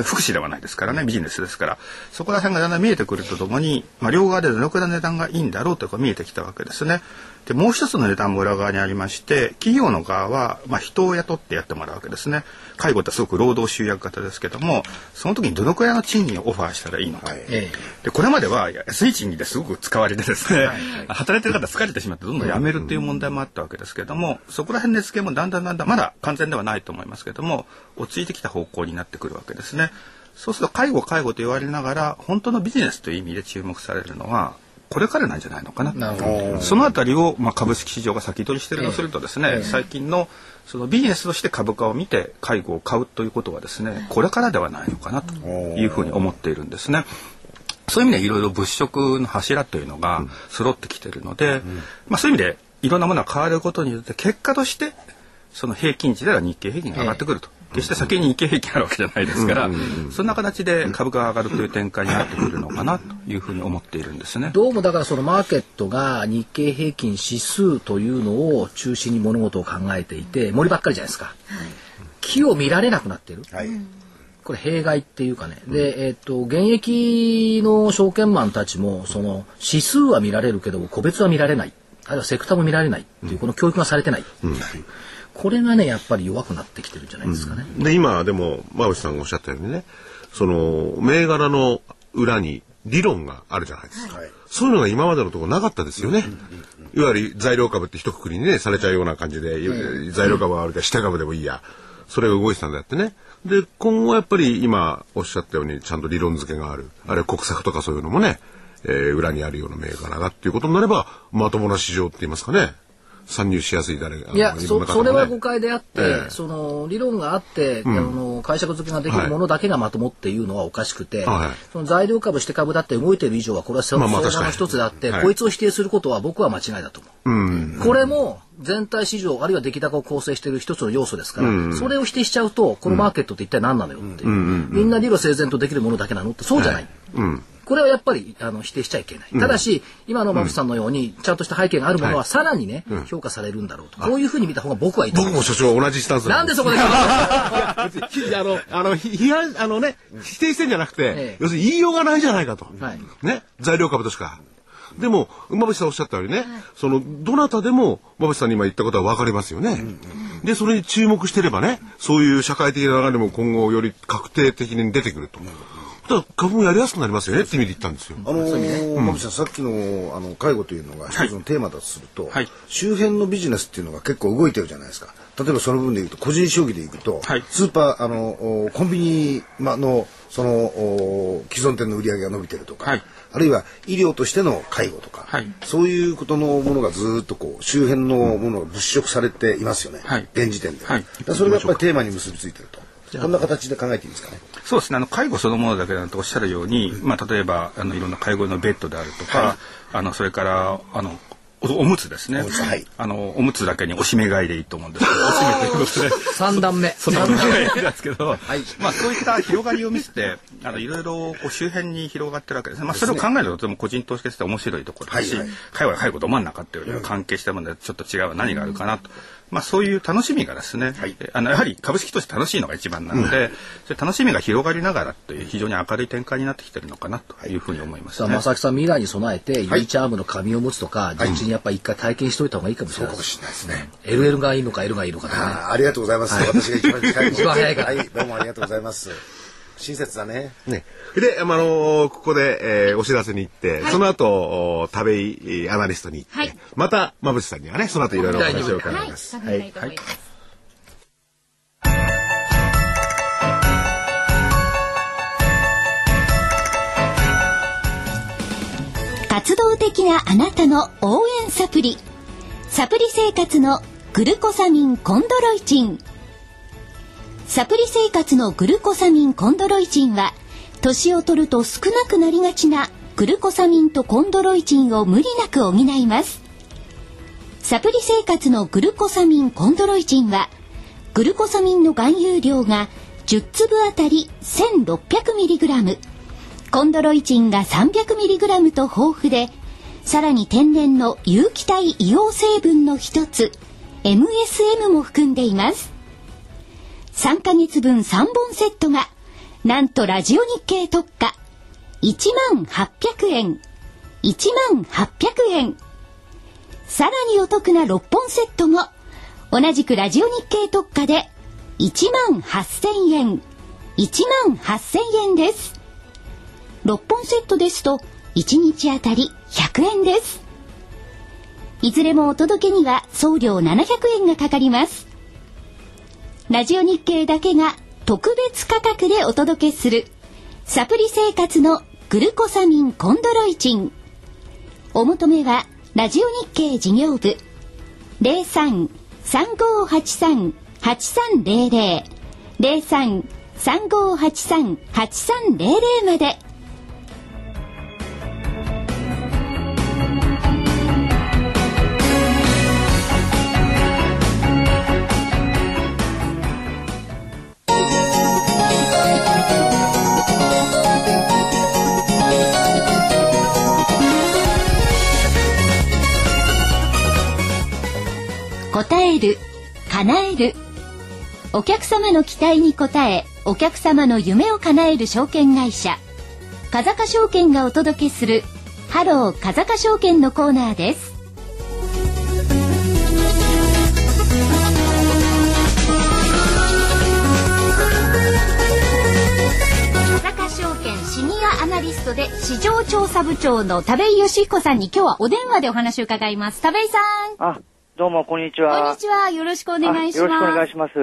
Speaker 5: 福祉ではないですからねビジネスですからそこら辺がだんだん見えてくるとともに、まあ、両側でどのくらいの値段がいいんだろうというのが見えてきたわけですね。でもう一つの値段も裏側にありまして企業の側は、まあ、人を雇ってやってもらうわけですね。介護ってすごく労働集約型ですけどもその時にどのくらいの賃金をオファーしたらいいのか。
Speaker 1: え
Speaker 5: でこれまでは安い賃金ですごく使われてですね、働いてる方疲れてしまってどんどん辞めるっていう問題もあったわけですけども、そこら辺値付けもだんだんだんだんまだ完全ではないと思いますけども落ち着いてきた方向になってくるわけですね。そうすると介護介護と言われながら本当のビジネスという意味で注目されるのはこれからなんじゃないのかな。そのあたりを、まあ、株式市場が先取りしてるとするとですね、最近のそのビジネスとして株価を見て介護を買うということはですねこれからではないのかなというふうに思っているんですね。そういう意味でいろいろ物色の柱というのが揃ってきているので、まあ、そういう意味でいろんなものが変わることによって結果としてその平均値では日経平均が上がってくると。決して先に日経平均あるわけじゃないですから、そんな形で株価が上がるという展開になってくるのかなというふうに思っているんですね。
Speaker 1: どうもだからそのマーケットが日経平均指数というのを中心に物事を考えていて森ばっかりじゃないですか。木を見られなくなってる。
Speaker 4: はい。
Speaker 1: これ弊害っていうかね。で、えっ、と、現役の証券マンたちも、その、指数は見られるけども、個別は見られない。あるいはセクターも見られないっていう、この教育がされてない。これがね、やっぱり弱くなってきてるんじゃないですかね。
Speaker 3: で、今、でも、馬渕さんがおっしゃったようにね、その、銘柄の裏に理論があるじゃないですか。
Speaker 4: はい
Speaker 3: そういうのが今までのところなかったですよね。いわゆる材料株って一括りにね、されちゃうような感じで、材料株はあるか下株でもいいや。それが動いてたんだってね。で、今後やっぱり今おっしゃったようにちゃんと理論付けがある。あるいは国策とかそういうのもね、えー裏にあるような銘柄がっていうことになれば、まともな市場って言いますかね。参入しやすい誰が。
Speaker 1: いやそそれは誤解であって、
Speaker 3: ええ。
Speaker 1: その理論があって、あの解釈付けができるものだけがまともっていうのはおかしくて、
Speaker 3: はい
Speaker 1: その材料株して株だって動いてる以上はこれは相
Speaker 3: まあまあ
Speaker 1: 相場の一つであって、
Speaker 3: はい。
Speaker 1: こいつを否定することは僕は間違いだと思う。これも全体市場あるいは出来高を構成している一つの要素ですから、それを否定しちゃうとこのマーケットって一体何なのよっていう、みんな理路整然とできるものだけなのってそうじゃない。これはやっぱりあの否定しちゃいけない。ただし、今の馬渕さんのように、ちゃんとした背景があるものはさらにね、評価されるんだろうと。こういうふうに見た方が僕はいいと思う。
Speaker 3: 僕も所長同じスタンス
Speaker 1: なんでそこで
Speaker 3: あの、あの、ひ批判、あのね、否定してんじゃなくて、
Speaker 1: ええ
Speaker 3: 要するに言いようがないじゃないかと。
Speaker 1: はい
Speaker 3: ね、材料株としか。でも、馬渕さんおっしゃったようにね、その、どなたでも、馬渕さんに今言ったことは分かりますよね。で、それに注目してればね、そういう社会的な流れも今後より確定的に出てくると。だから株もやりやすくなりますよねって意味で言ったんですよ。
Speaker 4: あのー、馬渕さん、さっきのあの介護というのが一つのテーマだとすると、
Speaker 5: はい。
Speaker 4: 周辺のビジネスっていうのが結構動いてるじゃないですか。例えばその分で言うと個人消費でいくと、
Speaker 5: はい。
Speaker 4: スーパーあのおコンビニまのそのお既存店の売り上げが伸びてるとか、
Speaker 5: はい。
Speaker 4: あるいは医療としての介護とか、
Speaker 5: はい。
Speaker 4: そういうことのものがずっとこう周辺のものが物色されていますよね、
Speaker 5: はい。
Speaker 4: 現時点で、
Speaker 5: は。
Speaker 4: それがやっぱりテーマに結びついてるとこんな形で考えていいですかね？
Speaker 5: そうですねあの介護そのものだけだとおっしゃるように、まあ、例えばあのいろんな介護のベッドであるとか、あのそれからあのおおむつですね
Speaker 4: おむつはい
Speaker 5: あのおむつだけにおしめ買いでいいと思うんですけどおしめということで
Speaker 1: 三段目。三段目。
Speaker 5: ですけど、まあそういった広がりを見せて、あのいろいろこう周辺に広がってるわけですね。まあそれを考えるととても個人投資家として面白いところだし、
Speaker 4: はいはい
Speaker 5: 介護は介護ど真ん中っていうよりは関係したものでちょっと違う何があるかなと。まあそういう楽しみがですね、えあのやはり株式投資楽しいのが一番なので、それ楽しみが広がりながらという非常に明るい展開になってきてるのかなというふうに思います
Speaker 1: さあ、
Speaker 5: ね。
Speaker 1: 正木さん未来に備えて、ユニチャームの紙を持つとか、地道にやっぱり一回体験しといた方がいいかもしれないです。
Speaker 4: かもしれないですね。
Speaker 1: LL がいいのか L がいいのかね。
Speaker 4: ありがとうございます。私が一番近い
Speaker 1: 一番早いから
Speaker 4: はい、どうもありがとうございます。親切だね。
Speaker 3: ね。で、あのここで、えーお知らせに行って、その後、お田部井アナリストに行って、
Speaker 2: はい
Speaker 3: また馬渕さんにはね、その後いろいろお話を伺
Speaker 2: はいい、
Speaker 3: ます。
Speaker 2: 伺いたいと思います。活動的なあなたの応援サプリ。サプリ生活のグルコサミンコンドロイチン。サプリ生活のグルコサミンコンドロイチンは年を取ると少なくなりがちなグルコサミンとコンドロイチンを無理なく補います。サプリ生活のグルコサミンコンドロイチンはグルコサミンの含有量が10粒あたり 1600mg コンドロイチンが 300mg と豊富でさらに天然の有機体硫黄成分の一つ MSM も含んでいます。3ヶ月分3本セットがなんとラジオ日経特価1万800円1万800円。さらにお得な6本セットも同じくラジオ日経特価で1万8000円1万8000円です。6本セットですと1日あたり100円です。いずれもお届けには送料700円がかかります。ラジオ日経だけが特別価格でお届けするサプリ生活のグルコサミンコンドロイチン。お求めはラジオ日経事業部03-3583-8300 03-3583-8300まで。答える叶える。お客様の期待に応えお客様の夢を叶える証券会社。風賀証券がお届けするハロー風賀証券のコーナーです。風賀証券シニアアナリストで市場調査部長の田部井義彦さんに今日はお電話でお話を伺います。田部井さん。
Speaker 6: あ、どうも、こんにちは。
Speaker 2: こんにちは。よろしくお願いします。
Speaker 6: よろしくお願いします。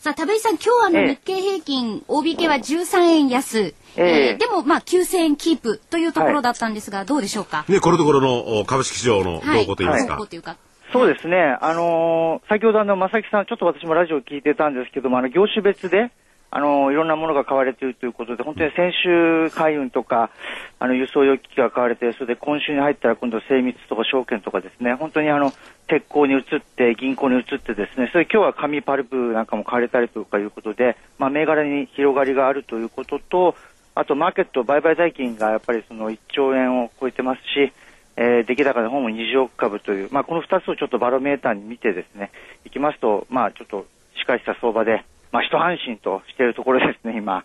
Speaker 2: さあ、田部井さん、今日はあの、
Speaker 6: ええ
Speaker 2: 日経平均、大引けは13円安。
Speaker 6: ええ
Speaker 2: でも、まあ、9000円キープというところだったんですが、どうでしょうか？
Speaker 3: ね、このところのお株式市場の動向といいますか
Speaker 2: 動向。というか。
Speaker 6: そうですね、あのー先ほどあの、正木さん、ちょっと私もラジオ聞いてたんですけども、あの、業種別で、あのいろんなものが買われているということで、本当に先週、海運とか、あの、輸送用機器が買われて、それで今週に入ったら今度、精密とか証券とかですね、本当にあの、鉄鋼に移って、銀行に移ってですね、それ今日は紙パルプなんかも買われたりとかいうことで、まあ、銘柄に広がりがあるということと、あと、マーケット売買代金がやっぱりその1兆円を超えてますし、えー出来高でほぼ20億株という、まあ、この2つをちょっとバロメーターに見てですね、いきますと、まあ、ちょっとしっかりした相場で、まあ、一安心としているところですね、今。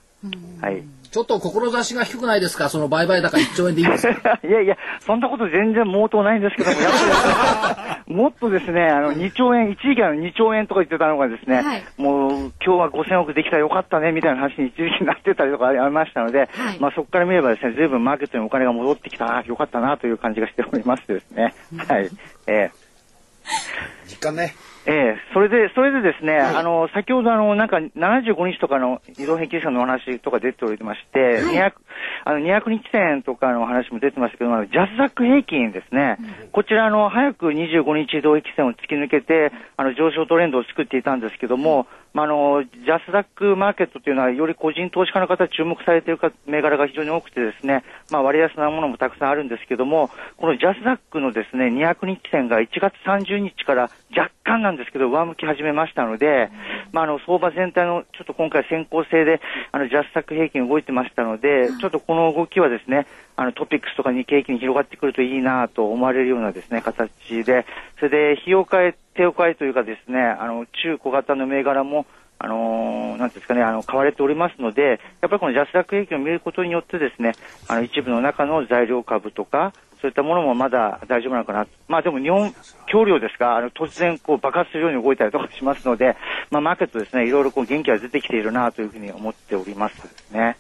Speaker 6: はい。
Speaker 1: ちょっと志が低くないですか？その売買高1兆円でいいですか？
Speaker 6: いやいや、そんなこと全然毛頭ないんですけども、やっぱり、もっとですね、あの、2兆円、一時期あの2兆円とか言ってたのがですね、
Speaker 2: はい
Speaker 6: もう、今日は5000億できたらよかったね、みたいな話に一時期になってたりとか ありましたので、
Speaker 2: はい
Speaker 6: まあそこから見ればですね、随分マーケットにお金が戻ってきたな、よかったな、という感じがしておりましてですね。はい。えー
Speaker 4: 実感ね。
Speaker 6: ええそれで、それでですね、あの、先ほどあの、なんか75日とかの移動平均線のお話とか出ておりまして、200、あの、200日線とかの話も出てましたけど、ジャスダック平均ですね、こちらあの、早く25日移動平均線を突き抜けて、あの、上昇トレンドを作っていたんですけども、まあ、あの、ジャスダックマーケットというのは、より個人投資家の方注目されているか銘柄が非常に多くてですね、まあ、割安なものもたくさんあるんですけども、このジャスダックのですね、200日線が1月30日から若干なんですけど、上向き始めましたので、まあ、あの、相場全体のちょっと今回先行性で、あの、ジャスダック平均動いてましたので、ちょっとこの動きはですね、あの、トピックスとか日経平均に広がってくるといいなと思われるようなですね、形で、それで、費用替え、手を替えというかですね、あの、中小型の銘柄も、あのなんですかね、あの、買われておりますので、やっぱりこのジャスダック平均を見ることによってですね、あの、一部の中の材料株とか、そういったものもまだ大丈夫なのかな。まあでも日本、協量ですか、あの、突然こう爆発するように動いたりとかしますので、まあマーケットですね、いろいろこう元気が出てきているなというふうに思っておりますね。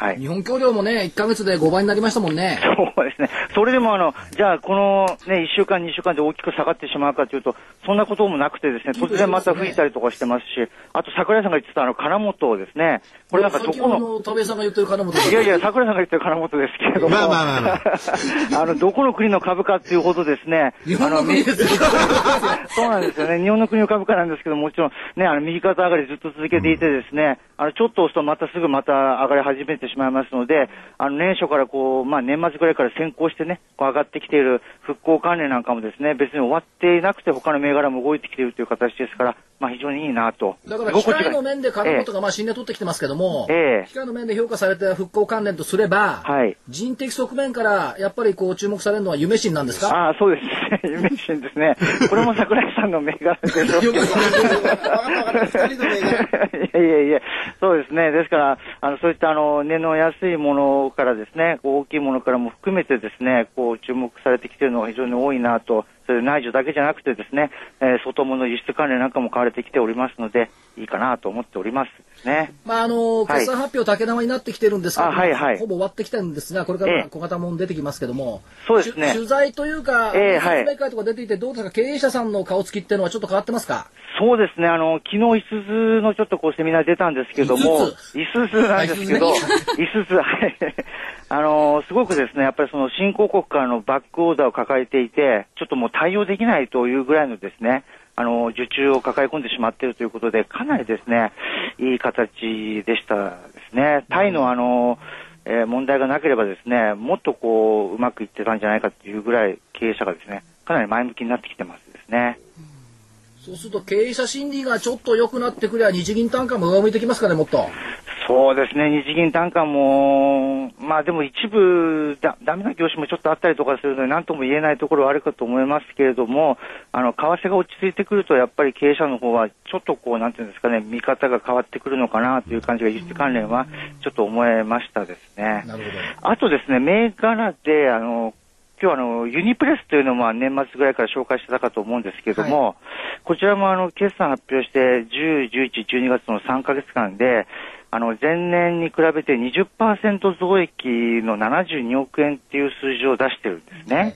Speaker 6: はい。
Speaker 1: 日本協量もね、1ヶ月で5倍になりましたもんね。
Speaker 6: そうですね。それでもあの、じゃあこのね、1週間、2週間で大きく下がってしまうかというと、そんなこともなくてですね、突然また吹いたりとかしてますし、あと桜井さんが言ってたあの、金本ですね。これなんかどこの、
Speaker 1: の田部井さんが言ってる金本さん
Speaker 6: いやいや、桜井さんが言ってる金本ですけれども、
Speaker 3: まあまあまあま
Speaker 6: あの、どこの国の株価っていうほどですね、
Speaker 1: 日本の国ですよ。
Speaker 6: そうなんですよね。日本の国の株価なんですけど、もちろんね、あの、右肩上がりずっと続けていてですね、あの、ちょっと押すとまたすぐまた上がり始めてしまいますので、あの年初からこう、まあ、年末ぐらいから先行してね、こう上がってきている復興関連なんかもですね、別に終わっていなくて他の銘柄も動いてきているという形ですから、まあ、非常にいいなと。
Speaker 1: だから機械の面で金本がまあ信頼取ってきてますけども、
Speaker 6: ええ
Speaker 1: 機械の面で評価された復興関連とすれば、
Speaker 6: はい
Speaker 1: 人的側面からやっぱりこう注目されるのは夢新なんですか？
Speaker 6: ああ、そうですね。夢新ですね。これも桜井さんの銘柄でしょうけど。
Speaker 4: わかったわかった。二人の銘柄。
Speaker 6: いやいやいや、そうですね。ですから、あの、そういったあの、値の安いものからですね、大きいものからも含めてですね、こう、注目されてきているのが非常に多いなと、それ内需だけじゃなくてですね、えー外物輸出関連なんかも買われてきておりますので、いいかなと思っております。ね。
Speaker 1: まああの
Speaker 6: はい。
Speaker 1: 決算発表竹玉になってきてるんですけど、
Speaker 6: あはいはい。
Speaker 1: ほぼ終わってきたんですがこれから
Speaker 6: ええ。
Speaker 1: 小型もん出てきますけども、
Speaker 6: そうですね。
Speaker 1: し取材というか、
Speaker 6: ええはい。
Speaker 1: 説明会とか出ていてどうですか？経営者さんの顔つきっていうのはちょっと変わってますか？
Speaker 6: そうですね、あの、昨日、いすずのちょっとこう、セミナー出たんですけども、いすずなんですけど、いすず、はい。あの、すごくですね、やっぱりその新興国からのバックオーダーを抱えていて、ちょっともう対応できないというぐらいのですね、あの、受注を抱え込んでしまっているということで、かなりですね、いい形でしたですね。タイのあの、えー問題がなければですね、もっとこう、うまくいってたんじゃないかっていうぐらい経営者がですね、かなり前向きになってきてますですね。
Speaker 1: そうすると経営者心理がちょっと良くなってくりゃ日銀単価も上向いてきますかねもっと。
Speaker 6: そうですね、日銀単価も、まあでも一部だ、ダメな業種もちょっとあったりとかするので、なんとも言えないところはあるかと思いますけれども、あの、為替が落ち着いてくると、やっぱり経営者の方は、ちょっとこう、なんていうんですかね、見方が変わってくるのかなという感じが、輸出関連は、ちょっと思えましたですね。
Speaker 1: なるほど。
Speaker 6: あとですね、銘柄で、あの、今日あの、ユニプレスというのもまあ年末ぐらいから紹介してたかと思うんですけれども、こちらもあの、決算発表して、10、11、12月の3ヶ月間で、あの、前年に比べて20%増益の72億円っていう数字を出してるんですね。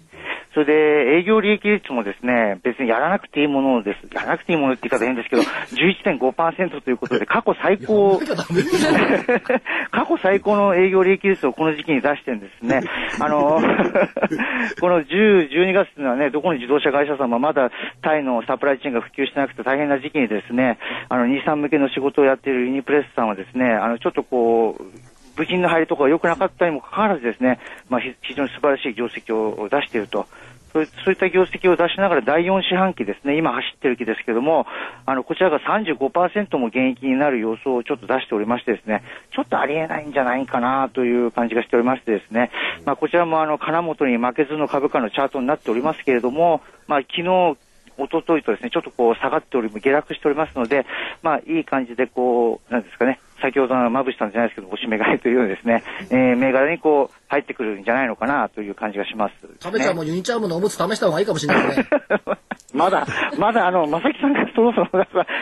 Speaker 6: それで、営業利益率もですね、別にやらなくていいものです。やらなくていいものって言い方変ですけど、11.5%ということで、過去最高、過去最高の営業利益率をこの時期に出してるんですね。あの、この10、12月というのはね、どこの自動車会社さんもまだタイのサプライチェーンが普及してなくて大変な時期にですね、あの、2、3向けの仕事をやっているユニプレスさんはですね、あの、ちょっとこう、部品の入りとかが良くなかったにもかかわらずですね、まあ、非常に素晴らしい業績を出していると。そういった業績を出しながら第4四半期ですね、今走ってる期ですけども、あの、こちらが35%も減益になる予想をちょっと出しておりましてですね、ちょっとありえないんじゃないかなという感じがしておりましてですね、まあ、こちらもあの、金本に負けずの株価のチャートになっておりますけれども、まあ、昨日、一昨日とですね、ちょっとこう下がっており、下落しておりますので、まあ、いい感じでこう、なんですかね、先ほどのまぶしさんじゃないですけど、おしめ買いというようなですね、えー、銘柄にこう、入ってくるんじゃないのかなという感じがします、
Speaker 1: 食べちゃんもユニチャームのおむつ試した方がいいかもしれないね
Speaker 6: まだ、まだあの、まさきさんがそろそろ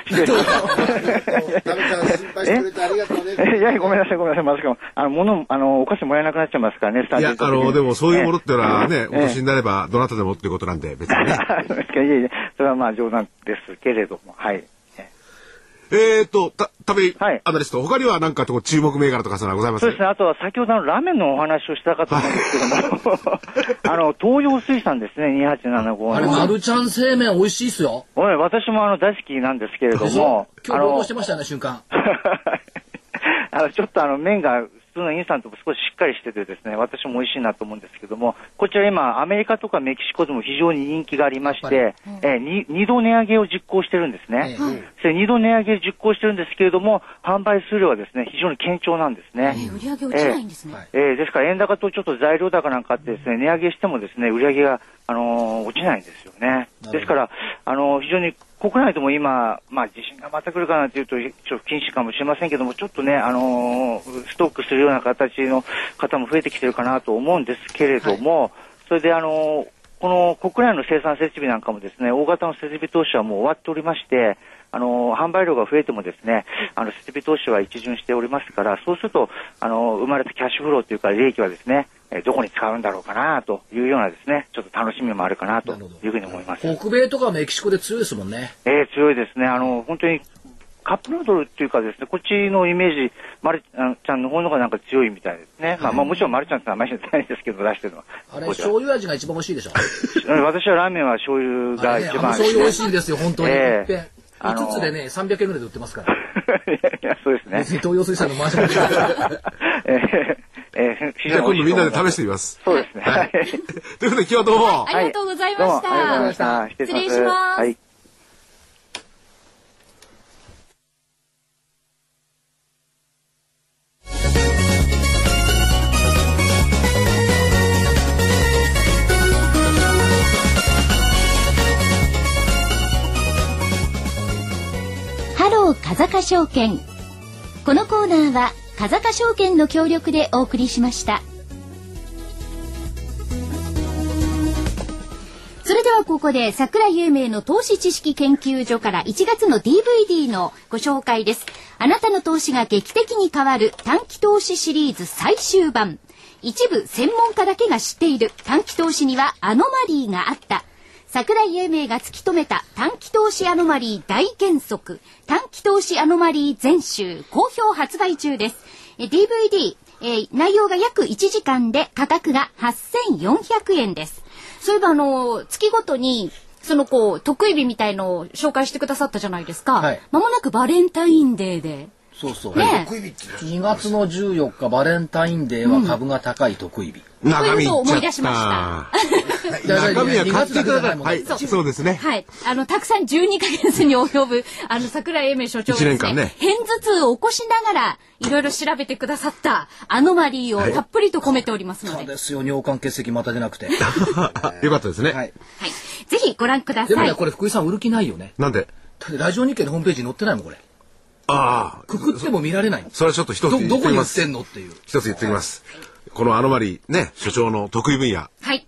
Speaker 6: 失礼します。
Speaker 4: ダメちゃん心配してくれてありがとうね。
Speaker 6: えいや、ごめんなさい、ごめんなさい、まさかも。あの、物、あの、お菓子もらえなくなっちゃいますからね、スタ
Speaker 3: いや、あの、でもそういうものってのはね、お
Speaker 6: ええ
Speaker 3: 年になればどなたでもっていうことなんで、別にね。
Speaker 6: いやいや、それはまあ冗談ですけれども、はい。
Speaker 3: えーっと、た、たべ
Speaker 6: はい。
Speaker 3: アナリスト、他には何かとこ注目銘柄とかそういうのはございます？
Speaker 6: そうですね、あとは先ほどのラーメンのお話をしたかと思うんですけども、あの、東洋水産ですね、2875
Speaker 1: あれ
Speaker 6: の。
Speaker 1: マルちゃん製麺美味しいっすよ。
Speaker 6: おい私もあの大好きなんですけれども、
Speaker 1: 今日労働してましたよね瞬間。
Speaker 6: あのちょっとあの麺が普通のインスタントも少ししっかりしててですね、私も美味しいなと思うんですけども、こちら今アメリカとかメキシコでも非常に人気がありまして、えーに二度値上げを実行してるんですね。それ二度値上げ実行してるんですけれども、販売数量はですね、非常に堅調なんですね。
Speaker 2: え売り上げ落ちないんですね。
Speaker 6: えーですから円高とちょっと材料高なんかあってですね、値上げしてもですね、売り上げが、あのー落ちないんですよね。ですから、あのー非常に国内でも今、まあ地震がまた来るかなというと、ちょっと禁止かもしれませんけども、ちょっとね、あのーストックするような形の方も増えてきてるかなと思うんですけれども、それであのーこの国内の生産設備なんかもですね、大型の設備投資はもう終わっておりまして、あの、販売量が増えてもですね、あの、設備投資は一巡しておりますから、そうすると、あの、生まれたキャッシュフローというか、利益はですね、えーどこに使うんだろうかな、というようなですね、ちょっと楽しみもあるかな、というふうに思います。
Speaker 1: 北米とかメキシコで強いですもんね
Speaker 6: えー強いですね。あの、本当に、カップヌードルっていうかですね、こっちのイメージ、まるちゃんの方のがなんか強いみたいですね。まあ、まあもちろんまるちゃんって名前じゃないですけど、出してるのは。
Speaker 1: あれ醤油味が一番美味しいでしょ
Speaker 6: うん私はラーメンは醤油が一番
Speaker 1: あの醤油美味しいんですよ本当に、
Speaker 6: ええ
Speaker 1: いっぺん
Speaker 6: あの
Speaker 1: 5つでね、300円ぐらいで売ってますから。
Speaker 6: いやいや、そうですね
Speaker 1: 別。に東洋水産のマンションでは
Speaker 6: えーえー非
Speaker 3: じゃあ
Speaker 6: 常に
Speaker 3: 今度みんなで試
Speaker 6: て。
Speaker 3: してみます。
Speaker 6: そうですね。はい。
Speaker 3: ということで今日はどうも。
Speaker 2: ありがとうございました。
Speaker 6: どうもありがとうございました。失
Speaker 2: 失礼します。
Speaker 6: はい。
Speaker 2: 風賀証券。このコーナーは風賀証券の協力でお送りしました。それではここで桜井英明の投資知識研究所から1月の DVD のご紹介です。あなたの投資が劇的に変わる短期投資シリーズ最終版。一部専門家だけが知っている短期投資にはアノマリーがあった。桜井英明が突き止めた短期投資アノマリー大原則。短期投資アノマリー全集好評発売中です。え DVD、えー内容が約1時間で価格が8400円です。そういえばあの月ごとにそのこう得意日みたいのを紹介してくださったじゃないですか、
Speaker 1: はい。
Speaker 2: まもなくバレンタインデーで
Speaker 1: そうそう。
Speaker 2: ね
Speaker 4: 得意日って
Speaker 1: 2月の14日バレンタインデーは株が高い得意日。
Speaker 3: 中身いっちゃ
Speaker 2: そういうことを思い出
Speaker 3: った
Speaker 2: しま。
Speaker 3: 中身は買ってください。
Speaker 1: 2
Speaker 3: はい、
Speaker 1: 月
Speaker 3: そうですね。
Speaker 2: はい。あの、たくさん12ヶ月に及ぶ、あの、桜井英明所長がですね、
Speaker 3: 一年間ね
Speaker 2: 片頭痛を起こしながら、いろいろ調べてくださったアノマリーをたっぷりと込めておりますので、はい。
Speaker 1: そうですよ、尿管結石また出なくて。
Speaker 3: よかったですね。
Speaker 1: はい。
Speaker 2: ぜひご覧くだ
Speaker 1: でもね、
Speaker 2: さい。
Speaker 1: これ福井さん売る気ないよね。
Speaker 3: なんで？
Speaker 1: だってラジオ日経のホームページに載ってないもん、これ。
Speaker 3: ああ、
Speaker 1: くくっても見られない。
Speaker 3: それはちょっと一つ
Speaker 1: ど、
Speaker 3: 言
Speaker 1: どこに売っ
Speaker 3: ってきます。
Speaker 1: てんのっていう。
Speaker 3: 一つ言ってきます。このアノマリー、ね、所長の得意分野。
Speaker 2: はい。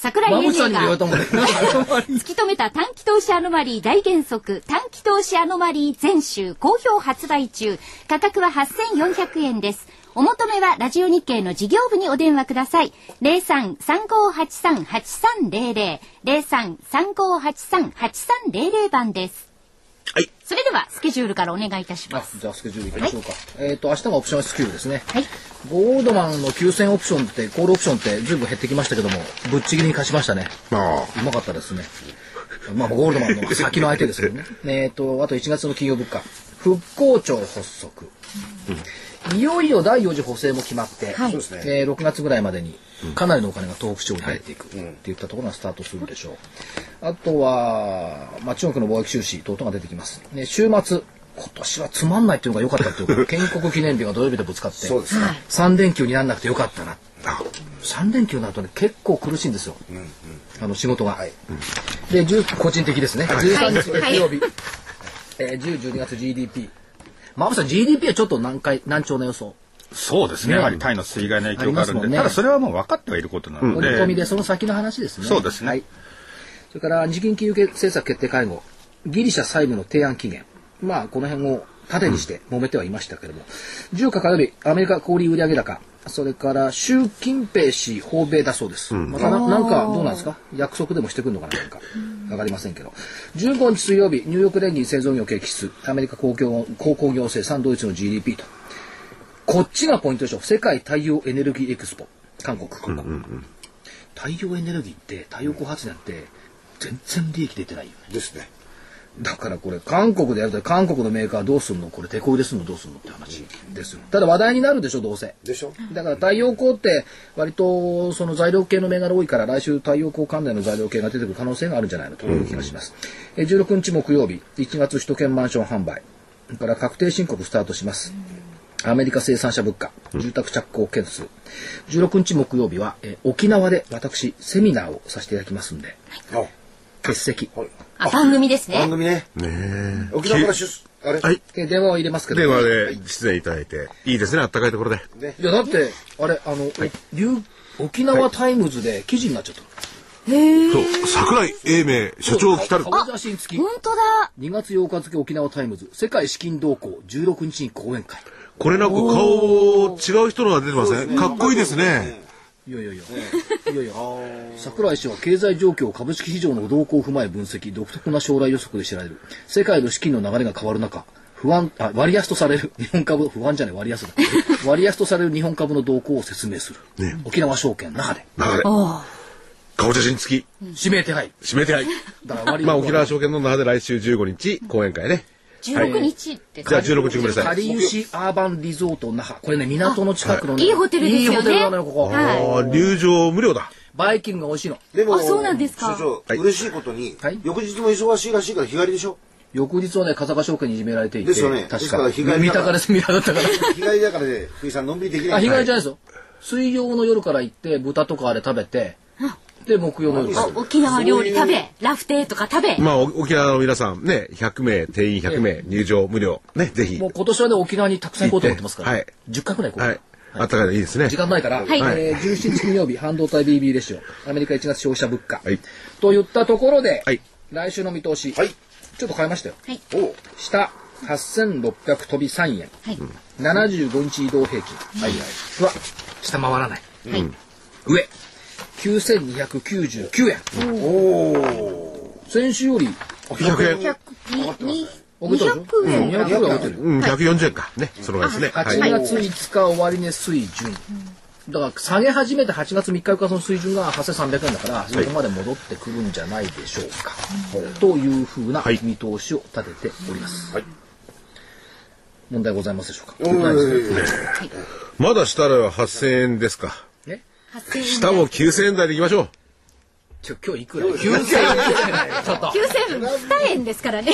Speaker 2: 桜井英明が。突き止めた短期投資アノマリー大原則短期投資アノマリー全集好評発売中価格は8400円ですお求めはラジオ日経の事業部にお電話ください03-3583-8300 03-3583-8300番です
Speaker 3: はい
Speaker 2: それではスケジュールからお願いいたします
Speaker 1: じゃあスケジュールいきましょうか。えっ、と、明日がオプション S q ですね。
Speaker 2: はい
Speaker 1: ゴールドマンの9000オプションって、コールオプションってずいぶん減ってきましたけども、ぶっちぎりに勝ちましたね。
Speaker 3: あ
Speaker 1: うまかったですね。まあ、ゴールドマンの先の相手ですけどね。えっと、あと1月の企業物価。復興庁発足。いよいよ第4次補正も決まって、
Speaker 2: はい
Speaker 4: そうですね
Speaker 1: えー6月ぐらいまでにかなりのお金が東北地方に入っていくっていったところがスタートするでしょう。あとは、まあ、中国の貿易収支等々が出てきます。ね、週末、今年はつまんないっていうのが良かったっていうか、建国記念日が土曜日でぶつかって、
Speaker 4: そうですね。
Speaker 1: 3連休にならなくてよかったな。3連休になるとね、結構苦しいんですよ。あの、仕事が。
Speaker 4: はい
Speaker 1: で、10個人的ですね。13日
Speaker 2: はい
Speaker 1: 月曜日。えー、10、12月 GDP。まぶさん、GDP はちょっと難解、難聴な予想。
Speaker 5: そうですね。
Speaker 1: ね
Speaker 5: やはりタイの水害の影響があるんで、
Speaker 1: ね
Speaker 5: ただそれはもう分かってはいることなの
Speaker 1: 折り
Speaker 5: で、
Speaker 1: 込みでその先の話ですね。
Speaker 5: そうですね
Speaker 1: はい。それから、日銀金融政策決定会合。ギリシャ債務の提案期限。まあ、この辺を盾にして揉めてはいましたけれども。14日火曜日、アメリカ小売売上高。それから、習近平氏訪米だそうです。またな、なんか、どうなんですか？約束でもしてくるのかな？なんか。わかりませんけど。15日水曜日、ニューヨーク連銀製造業景気指数。アメリカ公共鉱工業生産ドイツの GDP と。こっちがポイントでしょ。世界太陽エネルギーエクスポ。韓国。太陽エネルギーって、太陽光発電って、全然利益出てないよね。
Speaker 4: ですね。
Speaker 1: だからこれ、韓国でやると、韓国のメーカーどうすんの？これ、手こ入れすんのどうすんのって話ですよ。ただ話題になるでしょ、どうせ。
Speaker 4: でしょ
Speaker 1: だから太陽光って割とその材料系の銘柄多いから来週太陽光関連の材料系が出てくる可能性があるんじゃないのという気がします。えー16日木曜日1月首都圏マンション販売それから確定申告スタートします。アメリカ生産者物価住宅着工件数16日木曜日は、えー沖縄で私セミナーをさせていただきますんで
Speaker 4: あ、
Speaker 1: 欠席
Speaker 4: はい。
Speaker 2: あ番組ですね。
Speaker 4: 番組ね。
Speaker 3: ね
Speaker 4: 沖縄から出、あれ？
Speaker 3: はい。
Speaker 1: えー電話を入れますけど。
Speaker 3: 電話で出演いただいて、いいですね、あったかいところで。
Speaker 4: ね。
Speaker 1: いやだってあれあの、お流沖縄タイムズで記事になっちゃったの。
Speaker 3: そう、桜井英明所長来たる。
Speaker 1: 顔写真付き
Speaker 2: 本当だ。
Speaker 1: 2月8日付沖縄タイムズ。世界資金動向。16日に講演会。
Speaker 3: これなんか顔違う人のが出てません？かっこいいですね。
Speaker 1: いやいやいや。いやいや。桜井氏は経済状況株式市場の動向を踏まえ分析独特な将来予測で知られる。世界の資金の流れが変わる中不安あ割安とされる。日本株不安じゃない割安だ。割安とされる日本株の動向を説明する、沖縄証券那覇で。
Speaker 3: 流れ。
Speaker 2: あ
Speaker 3: 顔写真付き、
Speaker 1: 指名手配。
Speaker 3: 指名手配。
Speaker 1: だから割
Speaker 3: まあ、沖縄証券の那覇で来週15日、講演会ね。
Speaker 2: 16日って
Speaker 3: じゃあ16日ごめんなさい。
Speaker 1: かりゆしアーバンリゾート那覇。これね、港の近くのね。
Speaker 2: いいホテルですよね
Speaker 1: いいホテルなのよ、ここ。
Speaker 2: はい
Speaker 3: ああ、入場無料だ。
Speaker 1: バイキングが美味しいの。
Speaker 4: でも、
Speaker 2: あそうなんですか
Speaker 4: 所長、
Speaker 3: はい
Speaker 4: 嬉しいことに、
Speaker 1: はい
Speaker 4: 翌日も忙しいらしいから日帰りでしょ？
Speaker 1: 翌日はね、風賀証券にいじめられていて。
Speaker 4: ですよね
Speaker 1: 確
Speaker 4: ですか。日帰りだから
Speaker 1: 三鷹でセミナーだったから。
Speaker 4: 日帰りだからね、福井さんのんびりできない。
Speaker 1: あ、日帰りじゃないですよ。水曜の夜から行って、豚とかあれ食べて、で、木曜の夜
Speaker 2: 沖縄料理食べラフテーとか食べ
Speaker 3: まあ、お沖縄の皆さんね、100名、定員100名、入場無料。ね、ぜひ。
Speaker 1: もう今年はね、沖縄にたくさん行こうと思ってますから。
Speaker 3: はい
Speaker 1: 10回くらい行こう。
Speaker 3: はい。あったかいのいいですね。
Speaker 1: 時間ないから、
Speaker 2: はい
Speaker 1: えー17日金曜日、半導体 BB レシオ、アメリカ1月消費者物価。
Speaker 3: はい
Speaker 1: といったところで、
Speaker 3: はい
Speaker 1: 来週の見通し、
Speaker 4: はい
Speaker 1: ちょっと変えましたよ。
Speaker 2: はい
Speaker 4: お
Speaker 1: 下、8600飛び3円。
Speaker 2: はい
Speaker 1: 75日移動平均。はいはい。は、下回らない。
Speaker 2: はい
Speaker 1: 上、9299円。先週より、
Speaker 3: 100円。
Speaker 2: 200に
Speaker 1: 上げたでしょ
Speaker 2: 200円
Speaker 1: 200円上げてる。
Speaker 3: うん、140円か。ね、そのぐらいですね。は
Speaker 1: 8
Speaker 3: い。
Speaker 1: 月5日終値水準。だから下げ始めて8月3日からその水準が8300円だから、そこまで戻ってくるんじゃないでしょうか。というふうな
Speaker 3: はい
Speaker 1: 見通しを立てております。
Speaker 4: はい
Speaker 1: 問題ございますでしょうか？
Speaker 3: まだ下では8000円ですか。
Speaker 1: ね
Speaker 2: 8000円
Speaker 3: 下も9000円台でいきましょう。
Speaker 1: ちょ今日いくら ?9000 円。ちょっと。
Speaker 2: 9000円ですからね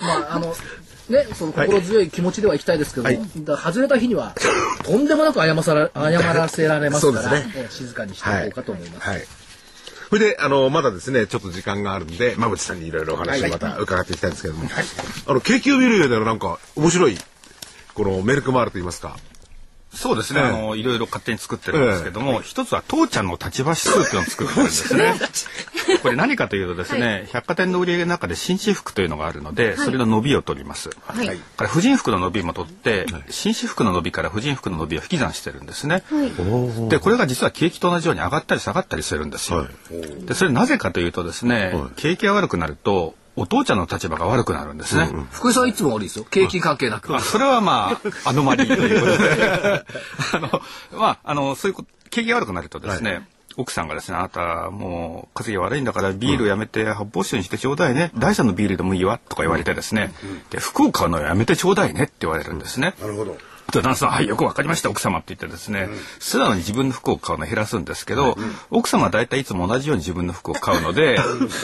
Speaker 1: まあ、あの、ね、その心強い気持ちではいきたいですけども、だから外れた日には、とんでもなく謝さら謝らせられますから、
Speaker 3: ね
Speaker 1: ええ静かにしておこうかと思います。
Speaker 3: はい。それで、あの、まだですね、ちょっと時間があるんで、馬淵さんにいろいろお話をまた伺っていきたいんですけれども、あの、景気を見る上でのなんか、面白い、このメルクマールといいますか、
Speaker 5: そうですね、
Speaker 3: ええ
Speaker 5: あのいろいろ勝手に作ってるんですけども、一つは父ちゃんの立場指数っていうのを作ってるんですね。これ何かというとですね、百貨店の売り上げの中で紳士服というのがあるので、それの伸びを取ります。
Speaker 2: はい。
Speaker 5: これ婦人服の伸びも取って、紳士服の伸びから婦人服の伸びを引き算してるんですね。で、これが実は景気と同じように上がったり下がったりするんですよ。
Speaker 3: は
Speaker 5: で、それなぜかというとですね、景気が悪くなると、お父ちゃんの立場が悪くなるんですね。
Speaker 1: 福井さんはいつも悪いですよ。景気関係なく。
Speaker 5: あそれはまあ、アノマリーということで。あの、まあ、あの、そういうこと、景気が悪くなるとですね、奥さんがですね、あなたもう稼ぎ悪いんだからビールやめて発泡酒にしてちょうだいね。第三のビールでもいいわとか言われてですね、で、服を買うのやめてちょうだいねって言われるんですね。
Speaker 4: なるほど。
Speaker 5: で旦那さん、はい、よくわかりました、奥様って言ってですね、素直に自分の服を買うのを減らすんですけど、奥様は大体いつも同じように自分の服を買うので、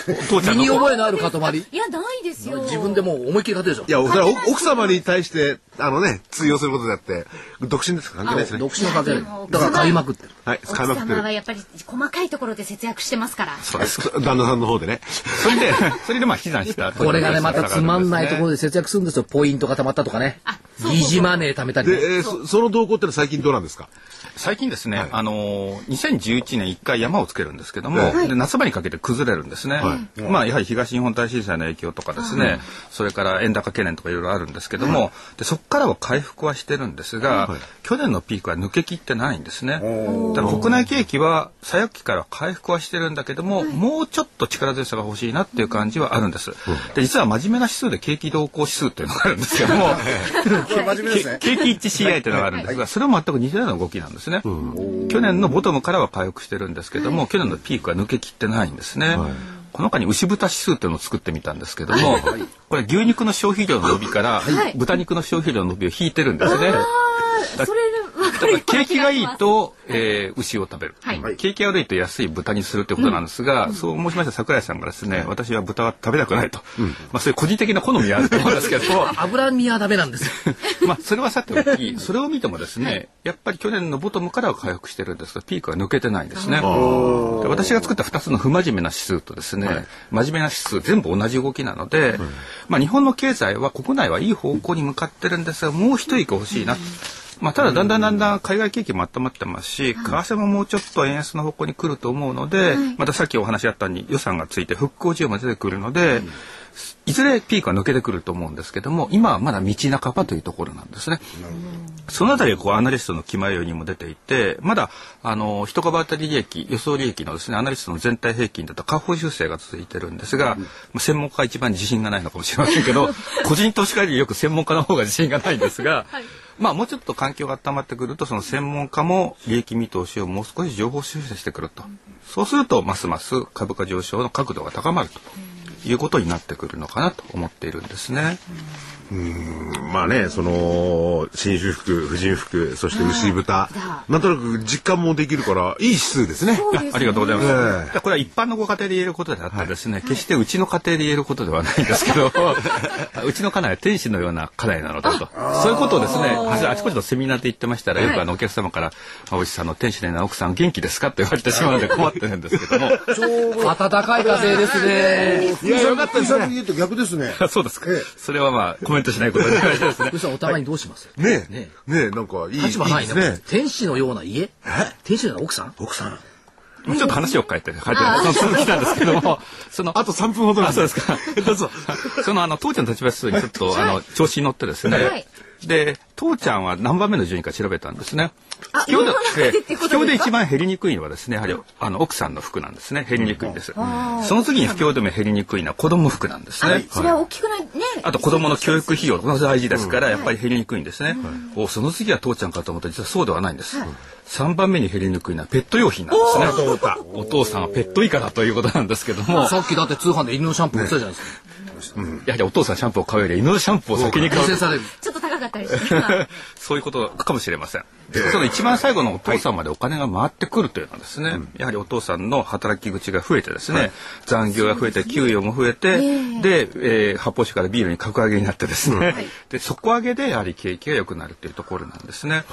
Speaker 5: お父ちゃんの
Speaker 1: 身に覚えのある塊。
Speaker 2: いやないですよ
Speaker 1: 自分でもう思いっきり買ってるでしょ。
Speaker 3: いや、それはお奥様に対して、あのね、通用することであって、独身ですか？ら関係ないですね。
Speaker 1: 独身の関係ない。だから買いまくってる。
Speaker 3: はい、使いまく
Speaker 2: 奥
Speaker 3: ってる。
Speaker 2: 様はやっぱり細かいところで節約してますから
Speaker 5: そうです。
Speaker 3: 旦那さんの方でね。
Speaker 5: それで、それでまあ、引き算した。
Speaker 1: これがね、またつまんないところで節約するんですよ。ポイントが貯まったとかね。疑似マネー貯めたりね。
Speaker 3: で、えーそその動向ってのは最近どうなんですか？
Speaker 5: 最近ですね、あのー、2011年一回山をつけるんですけども、
Speaker 3: は
Speaker 5: で夏場にかけて崩れるんですね。まあやはり東日本大震災の影響とかですね、それから円高懸念とかいろいろあるんですけども、でそこからは回復はしてるんですが、去年のピークは抜けきってないんですね。だから国内景気は最悪期から回復はしてるんだけども、もうちょっと力強さが欲しいなっていう感じはあるんです。で実は真面目な指数で景気動向指数っていうのがあるんですけども、
Speaker 4: 真面目ですね。
Speaker 5: 景気一致 CI というのがあるんですが、それも全く似たような動きなんですね。去年のボトムからは回復してるんですけども、去年のピークは抜けきってないんですね。この中に牛豚指数っていうのを作ってみたんですけども、これ牛肉の消費量の伸びから豚肉の消費量の伸びを引いてるんですね。
Speaker 2: それ
Speaker 5: 景気がいいと、えー牛を食べる、
Speaker 2: はい。
Speaker 5: 景気が悪いと安い豚にするということなんですが、そう申しました桜井さんがですね、私は豚は食べたくないと、まあそういう個人的な好みはあると思うんですけど。
Speaker 1: 脂身はダメなんですよ。
Speaker 5: まあそれはさておきそれを見てもですね、やっぱり去年のボトムからは回復してるんですがピークは抜けてないんですね。で私が作った2つの不真面目な指数とですね、真面目な指数全部同じ動きなので、まあ日本の経済は国内はいい方向に向かってるんですがもう一息欲しいな。まあ、ただだんだんだんだん海外景気も温まってますし、為替ももうちょっと円安の方向に来ると思うので、またさっきお話あったように予算がついて復興需要も出てくるので、い。ずれピークは抜けてくると思うんですけども、今はまだ道半ばというところなんですね。そのあたりはこうアナリストの気迷いにも出ていて、まだあの一株当たり利益、予想利益のですねアナリストの全体平均だと下方修正が続いてるんですが、まあ専門家が一番自信がないのかもしれませんけど、個人投資家よりよく専門家の方が自信がないんですが、まあもうちょっと環境が温まってくるとその専門家も利益見通しをもう少し情報修正してくるとそうするとますます株価上昇の角度が高まるということになってくるのかなと思っているんですね。
Speaker 3: まあね、その、新種服、婦人服、そして牛豚、なんとなく実感もできるから、いい指数ですね。
Speaker 5: ありがとうございます。
Speaker 3: え
Speaker 5: でこれは一般のご家庭で言えることであってですね、決してうちの家庭で言えることではないんですけど、うちの家内は天使のような家内なのだと。そういうことをですね、あちこちのセミナーで言ってましたら、よくあのお客様から、まあ、おじさんの天使のような奥さん元気ですかって言われてしまうので困ってるんですけども。
Speaker 1: 暖かい風ですね。
Speaker 4: いや、よかったですね。言うと逆ですね。
Speaker 5: そうですか
Speaker 4: ええ。
Speaker 5: それはまあコメントしないことになりですね。
Speaker 1: お互いにどうします？
Speaker 3: ねえ、
Speaker 1: ね
Speaker 3: ねえ、なんかいい、いい
Speaker 1: 立場ないね
Speaker 3: ですね。
Speaker 1: 天使のような家？天使のような奥さん？
Speaker 3: 奥さん。
Speaker 5: もうちょっと話を変えて、変えて、その続きなんですけども、その、
Speaker 3: あと3分ほどなん
Speaker 5: あ、そうですか。どうぞ。その、あの、父ちゃんの立場指数にちょっと、あの、調子に乗ってですね。
Speaker 2: はい
Speaker 5: で、父ちゃんは何番目の順位か調べたんですね。
Speaker 2: あ
Speaker 5: 不況で一番減りにくいのはですね、やはり、あの、奥さんの服なんですね。減りにくいんです。その次に不況でも減りにくいのは子供服なんですね。
Speaker 2: それは大きくないね。
Speaker 5: あと子供の教育費用これが大事ですから、やっぱり減りにくいんですね。おその次は父ちゃんかと思ったら実はそうではないんです。3番目に減りにくいのはペット用品なんですね。お父さんはペット以下だということなんですけども、
Speaker 1: さっきだって通販で犬のシャンプー売ってたじゃないですか。
Speaker 5: やはりお父さんシャンプーを買うより犬のシャンプーを先に買う
Speaker 2: ったりして。
Speaker 5: そういうことかもしれません。その一番最後のお父さんまでお金が回ってくるというのはですね、やはりお父さんの働き口が増えてですね、残業が増えて給与も増えて、で、えー発泡酒からビールに格上げになってですね、で底上げでやはり景気が良くなるというところなんですね。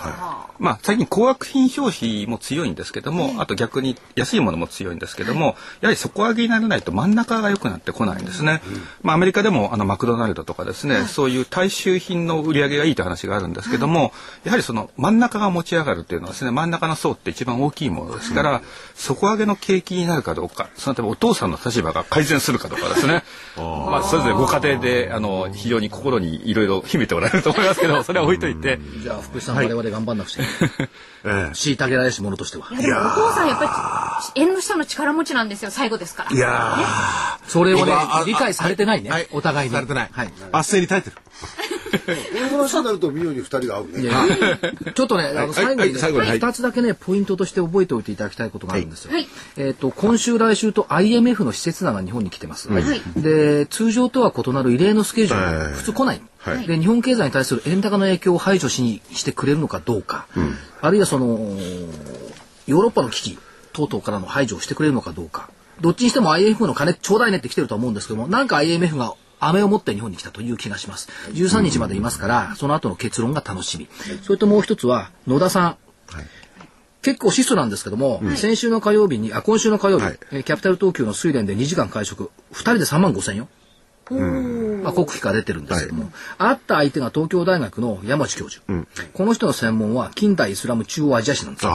Speaker 5: まあ最近高額品消費も強いんですけども、あと逆に安いものも強いんですけども、やはり底上げにならないと真ん中が良くなってこないんですね。まあアメリカでもあのマクドナルドとかですね、そういう大衆品の売り上げがいいという話があるんですけども、やはりその真ん中が持ち上がるというのはですね、真ん中の層って一番大きいものですから、底上げの景気になるかどうか、そのためお父さんの立場が改善するかどうかですね。まあそれぞれご家庭であの非常に心にいろいろ秘めておられると思いますけど、それは置いといて。
Speaker 1: じゃあ福井さん我々頑張んなくちゃいけない。
Speaker 3: え
Speaker 1: 虐げられし者としては。
Speaker 2: でもお父さんやっぱり縁の下の力持ちなんですよ最後ですから。
Speaker 3: えいや
Speaker 1: それをね理解されてないね
Speaker 3: はい。
Speaker 1: お互いに。
Speaker 3: されてない
Speaker 1: はい。
Speaker 3: ー、圧政に耐えてる。
Speaker 4: この話になると妙に二人が合うね。
Speaker 1: ちょっとね、あの最後に二つだけね、ポイントとして覚えておいていただきたいことがあるんですよ。
Speaker 2: はい。
Speaker 1: えっと、今週来週と IMF の施設団が日本に来てます。
Speaker 2: はい。
Speaker 1: で、通常とは異なる異例のスケジュール、
Speaker 3: はい。
Speaker 1: 普通来ない。
Speaker 3: はい。
Speaker 1: で、日本経済に対する円高の影響を排除しにしてくれるのかどうか、あるいはその、ヨーロッパの危機等々からの排除をしてくれるのかどうか。どっちにしても IMF の金ちょうだいねって来てると思うんですけども、なんか IMF が飴を持って日本に来たという気がします。13日までいますから、その後の結論が楽しみ。それともう一つは、野田さん。結構質素なんですけども、先週の火曜日に、あ、今週の火曜日、
Speaker 3: はい
Speaker 1: えーキャピタル東急の水蓮で2時間会食、2人で3万5千よ。まあ、国費から出てるんですけども、会った相手が東京大学の山地教授、この人の専門は近代イスラム中央アジア史なんですよ。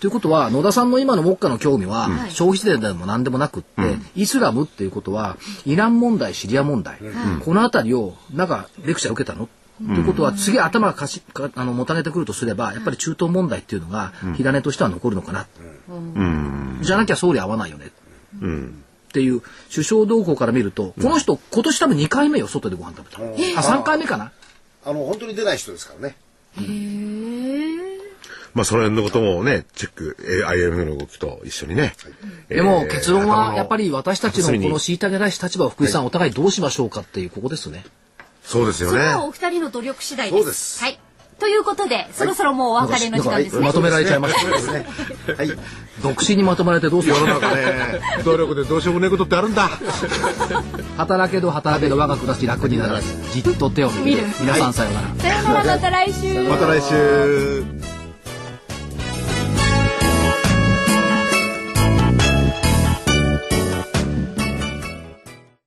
Speaker 1: ということは野田さんの今の目下の興味は、消費税でも何でもなくって、イスラムっていうことはイラン問題シリア問題、この辺りをなんかレクチャー受けたの？ということは次頭がかしかあのもたげてくるとすればやっぱり中東問題っていうのが火種としては残るのかな、じゃなきゃ総理合わないよね、っていう首相動向から見るとこの人今年多分2回目よ外でご飯食べた、あ3回目かな？
Speaker 4: あの、本当に出ない人ですからね。
Speaker 3: まあ、その辺のこともね、チェック、えー IMF の動きと一緒にね。
Speaker 1: でも
Speaker 3: えー
Speaker 1: 結論はやっぱり私たちのこの虐げらし立場を福井さんお互いどうしましょうかっていうここですね。
Speaker 3: そうですよね。
Speaker 2: それはお二人の努力次第です。
Speaker 4: そうです
Speaker 2: はい。ということで、そろそろもうお別れの時間ですね。
Speaker 1: まとめられちゃいましたね。
Speaker 4: はい。
Speaker 1: 独身にまとまれてどうする
Speaker 3: 世の中ね、努力でどうしようもねえことってあるんだ。
Speaker 1: 働けど働けど我が暮らし楽にならずじっと手を見る皆さんさようなら。
Speaker 2: さよならまた来週。
Speaker 3: また来週。